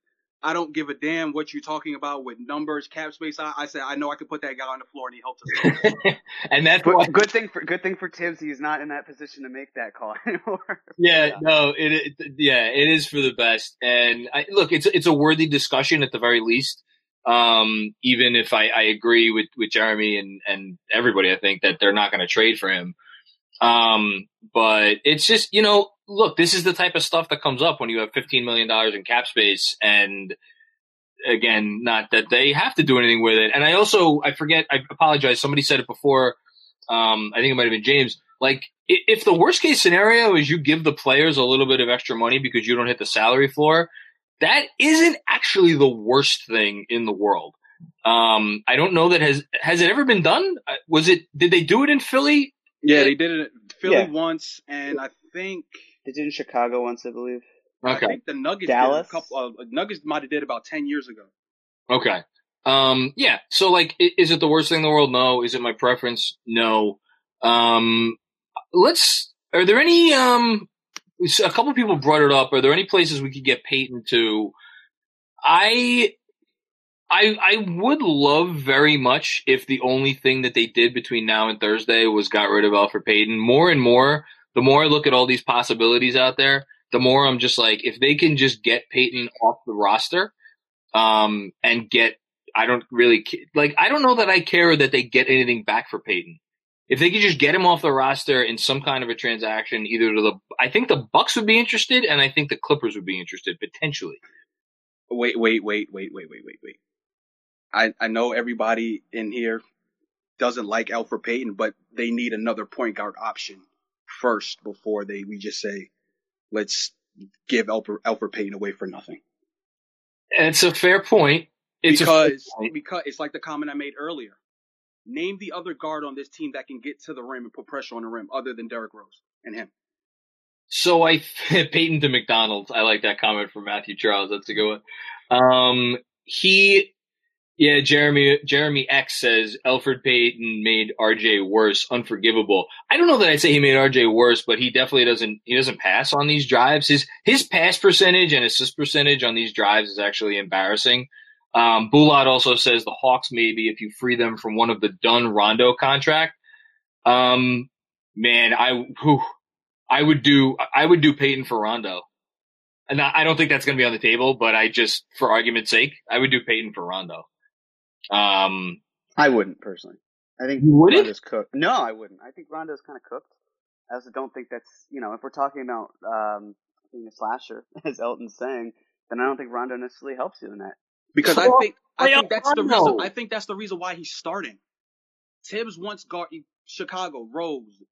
I don't give a damn what you're talking about with numbers, cap space. I, I said I know I could put that guy on the floor and he helped us. <laughs> and that's why, good thing for good thing for Thibs, he's not in that position to make that call <laughs> anymore. yeah, no, it, it, yeah, it is for the best. And I, look, it's it's a worthy discussion at the very least. Um, even if I, I agree with, with Jeremy and, and everybody, I think that they're not going to trade for him. Um, but it's just, you know, look, this is the type of stuff that comes up when you have $15 million in cap space. And again, not that they have to do anything with it. And I also, I forget, I apologize. Somebody said it before. Um, I think it might have been James. Like, if the worst case scenario is you give the players a little bit of extra money because you don't hit the salary floor, that isn't actually the worst thing in the world. Um, I don't know that has has it ever been done. Uh, Was it? Did they do it in Philly? yeah, they did it in Philly Yeah. once, and I think They did in Chicago once, I believe. I Okay. think the Nuggets Dallas? did a couple. Uh, Nuggets might have did about ten years ago. Okay. Um, yeah. So like, is it the worst thing in the world? No. Is it my preference? No. Um, let's, are there any, um, a couple people brought it up. Are there any places we could get Payton to? I, I, I would love very much if the only thing that they did between now and Thursday was got rid of Elfrid Payton. More and more, the more I look at all these possibilities out there, the more I'm just like, if they can just get Payton off the roster, um, and get, I don't really like, I don't know that I care that they get anything back for Payton. If they could just get him off the roster in some kind of a transaction, either to the, I think the Bucks would be interested, and I think the Clippers would be interested potentially. Wait, wait, wait, wait, wait, wait, wait, wait. I I know everybody in here doesn't like Elfrid Payton, but they need another point guard option first before they we just say let's give Elfrid, Elfrid Payton away for nothing. It's a fair point. It's a fair because point. because it's like the comment I made earlier. Name the other guard on this team that can get to the rim and put pressure on the rim other than Derrick Rose and him. So I <laughs> Payton to McDonald's. I like that comment from Matthew Charles. That's a good one. Um, he, yeah, Jeremy Jeremy X says Elfrid Payton made RJ worse, unforgivable. I don't know that I'd say he made RJ worse, but he definitely doesn't. He doesn't pass on these drives. His his pass percentage and assist percentage on these drives is actually embarrassing. Um, Bulat also says the Hawks maybe if you free them from one of the Dunn Rondo contract. Um, man, I whew, I would do I would do Payton for Rondo. And I I don't think that's going to be on the table, but I just, for argument's sake, I would do Payton for Rondo. Um, I wouldn't personally. I think You wouldn't? Rondo's cooked. No, I wouldn't. I think Rondo's kind of cooked. I also don't think that's you know if we're talking about um, being a slasher, <laughs> as Elton's saying, then I don't think Rondo necessarily helps you in that. Because I think I play think up that's the reason. I think that's the reason why he's starting. Thibs wants guard Chicago Rose,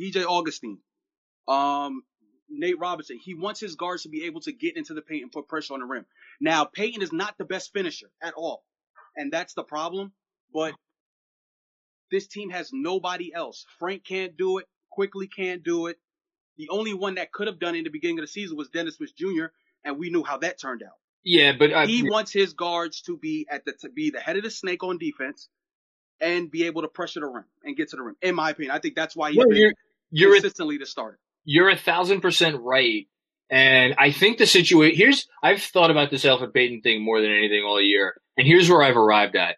DJ Augustin, um, Nate Robinson. He wants his guards to be able to get into the paint and put pressure on the rim. Now Payton is not the best finisher at all, and that's the problem. But this team has nobody else. Frank can't do it. Quickley can't do it. The only one that could have done it in the beginning of the season was Dennis Smith Jr. and we knew how that turned out. Yeah, but I, he wants his guards to be at the to be the head of the snake on defense and be able to pressure the rim and get to the rim. In my opinion, I think that's why he's Well, you're you're a, consistently the starter. you're a thousand percent right. And I think the situation here's I've thought about this Elfrid Payton thing more than anything all year, and here's where I've arrived at.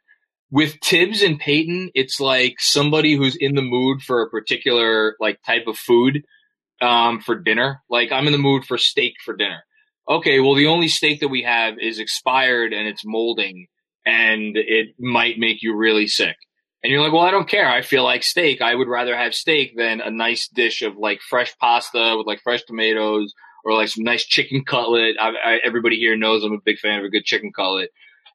With Thibs and Payton, it's like somebody who's in the mood for a particular like type of food um, for dinner. Like I'm in the mood for steak for dinner. Okay, well the only steak that we have is expired and it's molding, and it might make you really sick. And you're like, well, I don't care. I feel like steak. I would rather have steak than a nice dish of like fresh pasta with like fresh tomatoes or like some nice chicken cutlet. I, I, everybody here knows I'm a big fan of a good chicken cutlet.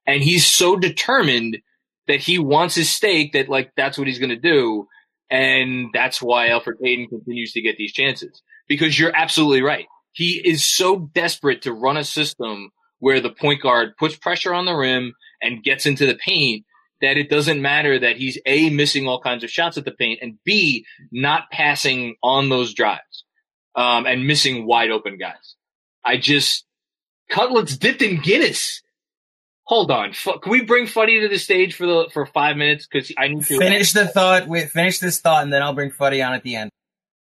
And he's so determined that he wants his steak that like that's what he's going to do. And that's why Elfrid Payton continues to get these chances because you're absolutely right. He is so desperate to run a system where the point guard puts pressure on the rim and gets into the paint that it doesn't matter that he's A, missing all kinds of shots at the paint and B, not passing on those drives, um, and missing wide open guys. I just, Cutlets dipped in Guinness. Hold on. F- can we bring Fuddy to the stage for the, for five minutes? Cause I need to Finish the thought. Wait, finish this thought, and then I'll bring Fuddy on at the end.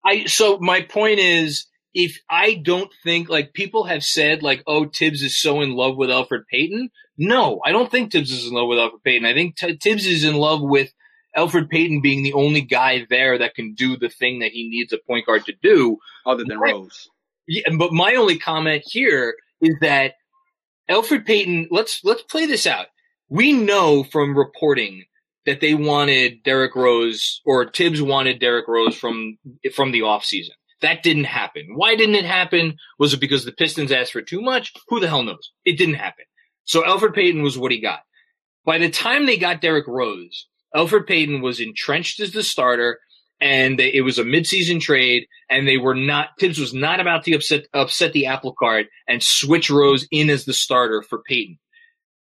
I so my point is if I don't think like people have said like oh Thibs is so in love with Elfrid Payton. No, I don't think Thibs is in love with Elfrid Payton. I think T- Thibs is in love with Elfrid Payton being the only guy there that can do the thing that he needs a point guard to do. Other than Right. Rose, Yeah, but my only comment here is that Elfrid Payton. Let's let's play this out. We know from reporting that they wanted Derrick Rose or Thibs wanted Derrick Rose from from the offseason. That didn't happen. Why didn't it happen? Was it because the Pistons asked for too much? Who the hell knows? It didn't happen. So Elfrid Payton was what he got. By the time they got Derrick Rose, Elfrid Payton was entrenched as the starter, and they, it was a midseason trade, and they were not. Thibs was not about to upset upset the apple cart and switch Rose in as the starter for Payton.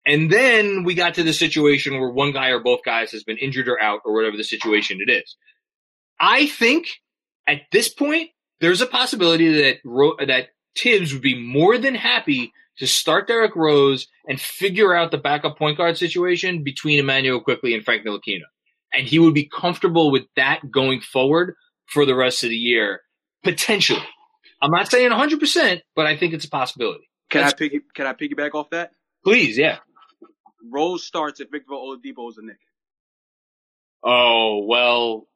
And then we got to the situation where one guy or both guys has been injured or out or whatever the situation it is. I think at this point there's a possibility that Ro- that Thibs would be more than happy to start Derrick Rose and figure out the backup point guard situation between Immanuel Quickley and Frank Ntilikina. And he would be comfortable with that going forward for the rest of the year, potentially. I'm not saying 100%, but I think it's a possibility. can That's- I piggy, can I piggyback off that? Please, yeah. Rose starts if Victor Oladipo is a Knick. Oh well,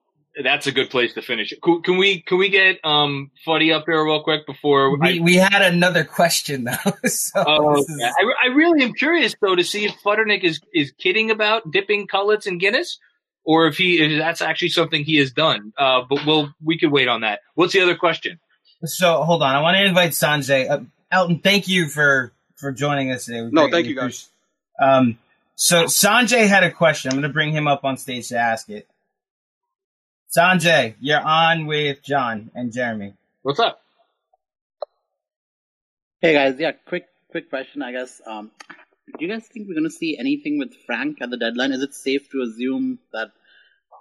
that's a good place to finish it. Can, can we can we get um Fuddy up here real quick before We, I, we had another question though. <laughs> so Oh, this is- I, I really am curious though to see if Futternick is is kidding about dipping cullets in Guinness, or if he if that's actually something he has done. Uh, but we'll we could wait on that. What's the other question? So hold on, I want to invite Sanjay. Uh, Elton, thank you for for joining us today. We No, thank you, guys. Um, so Sanjay had a question. I'm going to bring him up on stage to ask it. Sanjay, you're on with John and Jeremy. What's up? Hey guys, yeah, quick quick question, I guess. Um, do you guys think we're going to see anything with Frank at the deadline? Is it safe to assume that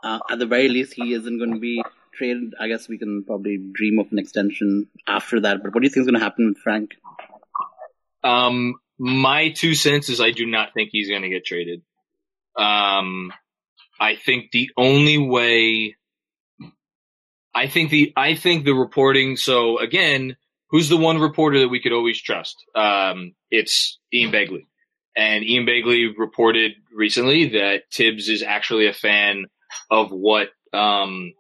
uh, at the very least he isn't going to be traded? I guess we can probably dream of an extension after that. But what do you think is going to happen with Frank? Um, my two cents is I do not think he's going to get traded. Um, I think the only way, I think the, I think the reporting. So again, who's the one reporter that we could always trust? Um, it's Ian Begley. And Ian Begley reported recently that Thibs is actually a fan of what, um,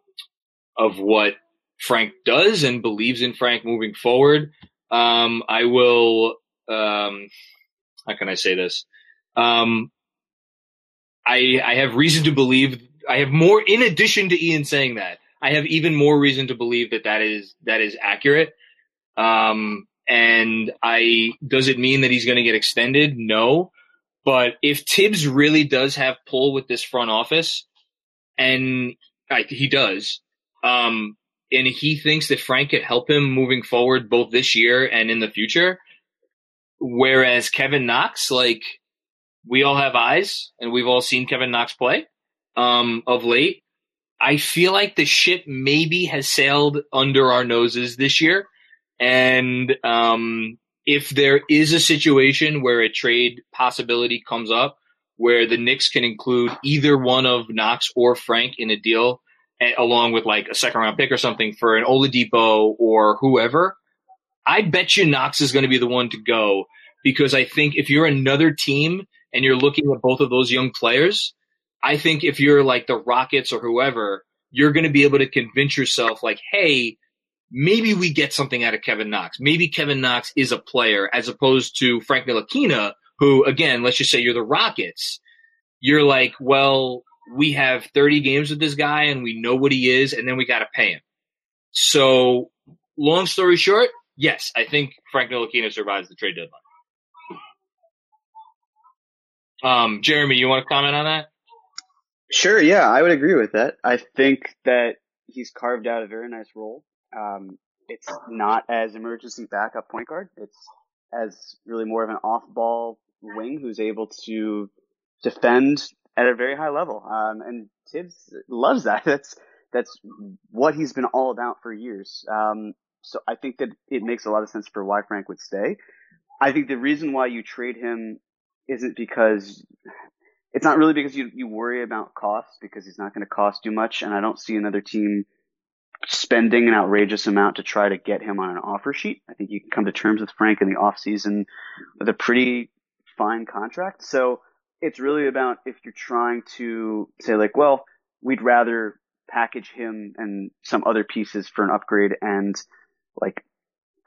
of what Frank does and believes in Frank moving forward. Um, I will, um, how can I say this? Um, I I have reason to believe I have more in addition to Ian saying that I have even more reason to believe that that is that is accurate. Um, and I does it mean that he's going to get extended? No. But if Thibs really does have pull with this front office, and I, he does, um, and he thinks that Frank could help him moving forward both this year and in the future, whereas Kevin Knox, like we all have eyes and we've all seen Kevin Knox play um, of late. I feel like the ship maybe has sailed under our noses this year. And um, if there is a situation where a trade possibility comes up where the Knicks can include either one of Knox or Frank in a deal, eh, along with like a second round pick or something for an Oladipo or whoever, I bet you Knox is going to be the one to go because I think if you're another team and you're looking at both of those young players, I think if you're like the Rockets or whoever, you're going to be able to convince yourself like, hey, maybe we get something out of Kevin Knox. Maybe Kevin Knox is a player as opposed to Frank Ntilikina, who again, let's just say you're the Rockets. You're like, well, we have 30 games with this guy and we know what he is and then we got to pay him. So long story short, yes, I think Frank Ntilikina survives the trade deadline. Um, Jeremy, you want to comment on that? Sure, yeah, I would agree with that. I think that he's carved out a very nice role. Um, it's not as emergency backup point guard. It's as really more of an off ball wing who's able to defend at a very high level. Um, and Thibs loves that. <laughs> That's, that's what he's been all about for years. Um, so I think that it makes a lot of sense for why Frank would stay. I think the reason why you trade him isn't because it's not really because you you worry about costs because he's not going to cost you much, and I don't see another team spending an outrageous amount to try to get him on an offer sheet. I think you can come to terms with Frank in the off season with a pretty fine contract. So it's really about if you're trying to say like, well, we'd rather package him and some other pieces for an upgrade and like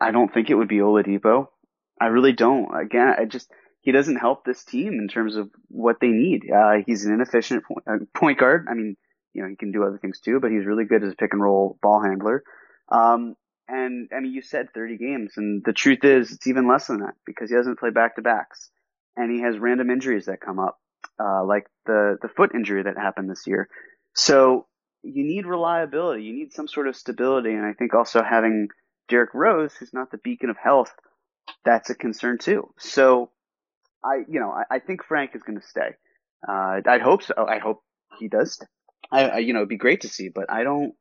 I don't think it would be Oladipo. I really don't. Again, I just he doesn't help this team in terms of what they need. Uh, he's an inefficient point, uh, point, guard. I mean, you know, he can do other things too, but he's really good as a pick and roll ball handler. Um, and I mean, you said 30 games, and the truth is, it's even less than that because he doesn't play back to backs, and he has random injuries that come up, uh, like the the foot injury that happened this year. So you need reliability, you need some sort of stability, and I think also having Derrick Rose, who's not the beacon of health, that's a concern too. So I, you know, I, I think Frank is going to stay. Uh, I'd hope so. I hope he does. I, I, you know, it'd be great to see, but I don't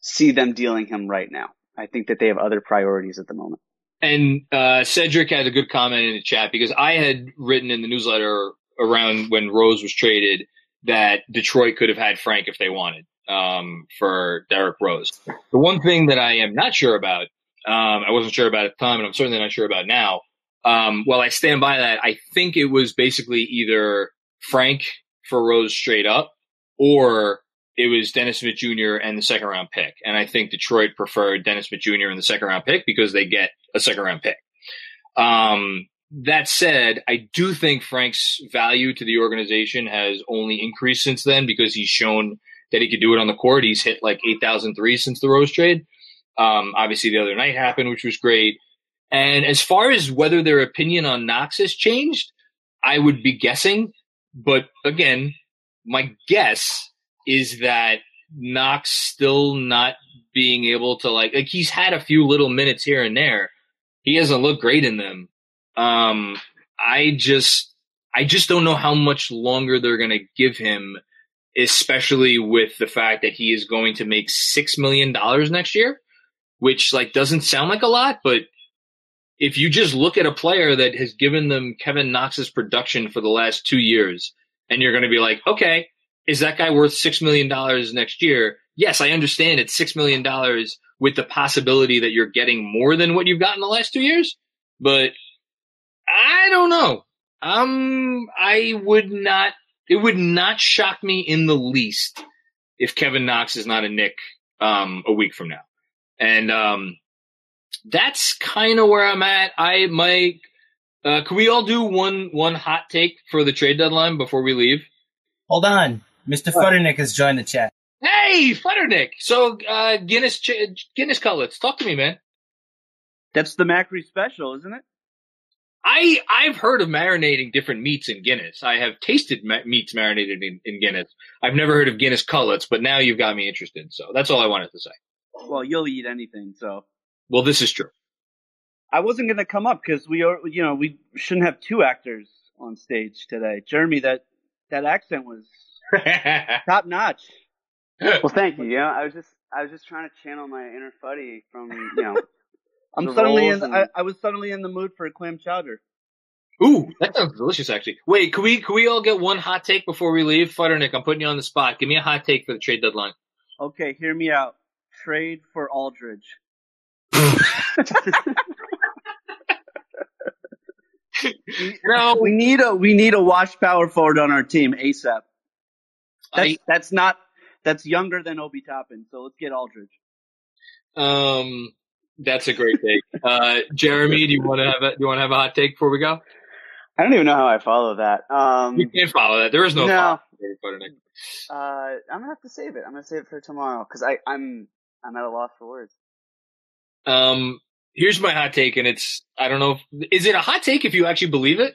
see them dealing him right now. I think that they have other priorities at the moment. And uh, Cedric had a good comment in the chat because I had written in the newsletter around when Rose was traded that Detroit could have had Frank if they wanted um, for Derrick Rose. The one thing that I am not sure about, um, I wasn't sure about at the time, and I'm certainly not sure about now, um, well, I stand by that. I think it was basically either Frank for Rose straight up or it was Dennis Smith Jr. and the second round pick. And I think Detroit preferred Dennis Smith Jr. and the second round pick because they get a second round pick. Um, that said, I do think Frank's value to the organization has only increased since then because he's shown that he could do it on the court. He's hit like 8,000 threes since the Rose trade. Um, obviously the other night happened, which was great. And as far as whether their opinion on Knox has changed, I would be guessing. But again, my guess is that Knox still not being able to like, like he's had a few little minutes here and there. He hasn't looked great in them. Um, I just, I just don't know how much longer they're going to give him, especially with the fact that he is going to make $6 million next year, which like doesn't sound like a lot, but if you just look at a player that has given them Kevin Knox's production for the last two years, and you're going to be like, okay, is that guy worth six million dollars next year? Yes, I understand it's six million dollars with the possibility that you're getting more than what you've gotten the last two years, but I don't know. Um, I would not. It would not shock me in the least if Kevin Knox is not a Knick um, a week from now, and um, that's kind of where I'm at. I might. Uh, can we all do one one hot take for the trade deadline before we leave? Hold on. Mr. Futternick has joined the chat. Hey, Futternick. So uh, Guinness ch- Guinness cutlets. Talk to me, man. That's the Macri special, isn't it? I I've heard of marinating different meats in Guinness. I have tasted ma- meats marinated in, in Guinness. I've never heard of Guinness cutlets, but now you've got me interested. So that's all I wanted to say. Well, you'll eat anything, so. Well, this is true. I wasn't going to come up because we are, you know, we shouldn't have two actors on stage today. Jeremy, that that accent was <laughs> top notch. Well, thank you. Yeah, I was just I was just trying to channel my inner Fuddy from you know. <laughs> I'm suddenly in. and- I, I was suddenly in the mood for a clam chowder. Ooh, that sounds delicious, actually. Wait, can we can we all get one hot take before we leave? Futternick, I'm putting you on the spot. Give me a hot take for the trade deadline. Okay, hear me out. Trade for Aldridge. <laughs> no, we need a we need a wash power forward on our team ASAP. That's that's not that's younger than Obi Toppin, so let's get Aldridge. Um, that's a great take. <laughs> Uh, Jeremy, do you want to have a do you want to have a hot take before we go? I don't even know how I follow that. Um, You can't follow that. There is no, No. follow for Futternick. uh, I'm gonna have to save it. I'm gonna save it for tomorrow because I I'm I'm at a loss for words. Um, here's my hot take, and it's I don't know. If, is it a hot take if you actually believe it?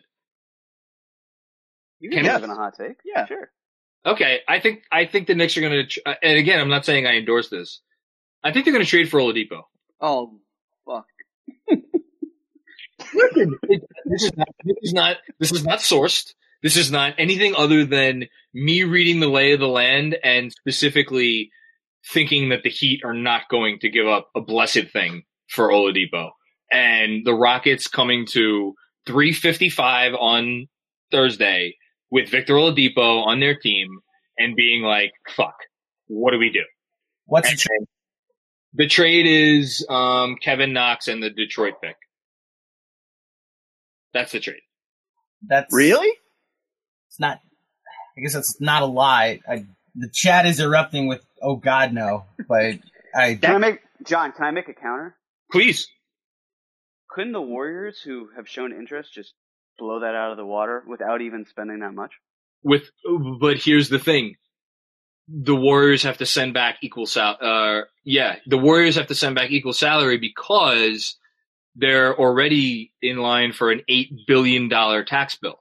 You can Can- in a hot take. Yeah, sure. Okay, I think I think the Knicks are going to. Uh, and again, I'm not saying I endorse this. I think they're going to trade for Oladipo. Oh fuck! <laughs> Listen, it, this is not. This is not. This is not sourced. This is not anything other than me reading the lay of the land and specifically thinking that the Heat are not going to give up a blessed thing for Oladipo. And the Rockets coming to 355 on Thursday with Victor Oladipo on their team and being like, fuck, what do we do? What's the trade? The trade is um, Kevin Knox and the Detroit pick. That's the trade. That's really. It's not. I guess that's not a lie. I, the chat is erupting with "Oh God, no!" But I Can I make John? Can I make a counter? Please. Couldn't the Warriors, who have shown interest, just blow that out of the water without even spending that much? with but here's the thing the warriors have to send back equal sal uh yeah the warriors have to send back equal salary because they're already in line for an 8 billion dollar tax bill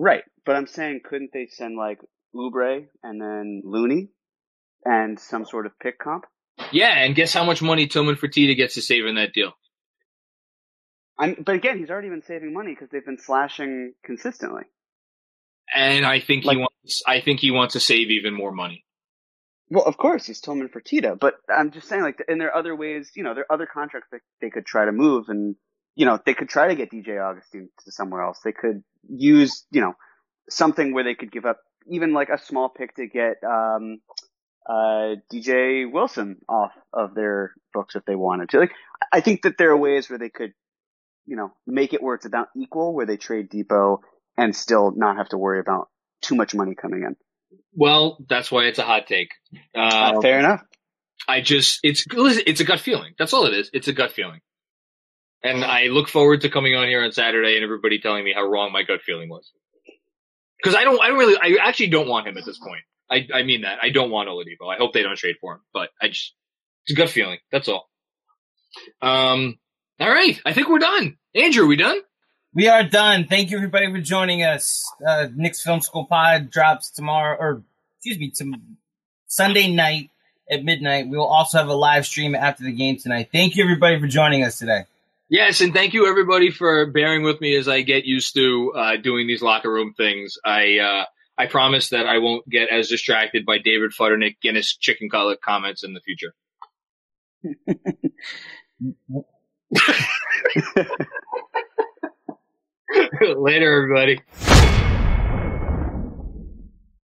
Right, but I'm saying, couldn't they send like Oubre and then Looney and some sort of pick comp? yeah and guess how much money tillman fertitta gets to save in that deal I'm, but again, he's already been saving money because they've been slashing consistently. and i think he wants i think he wants to save even more money Well, of course, he's Tillman Fertitta, but I'm just saying, like, and there are other ways, you know, there are other contracts that they could try to move, and you know, they could try to get DJ Augustin to somewhere else. They could use, you know, something where they could give up even like a small pick to get um, uh, DJ Wilson off of their books if they wanted to. Like, I think that there are ways where they could, you know, make it where it's about equal, where they trade Dipo and still not have to worry about too much money coming in. well that's why it's a hot take uh, Uh, fair enough. I just it's listen, it's a gut feeling. That's all it is. It's a gut feeling. And I look forward to coming on here on Saturday and everybody telling me how wrong my gut feeling was. Because I don't, I don't really, I actually don't want him at this point. I, I mean that. I don't want Oladipo. I hope they don't trade for him, but I just, it's a gut feeling. That's all. Um, all right. I think we're done. Andrew, are we done? We are done. Thank you, everybody, for joining us. Uh, Knicks Film School Pod drops tomorrow, or excuse me, to Sunday night at midnight. We will also have a live stream after the game tonight. Thank you, everybody, for joining us today. Yes, and thank you everybody for bearing with me as I get used to uh, doing these locker room things. I uh, I promise that I won't get as distracted by David Futternick Guinness chicken cutlet comments in the future. <laughs> <laughs> Later, everybody.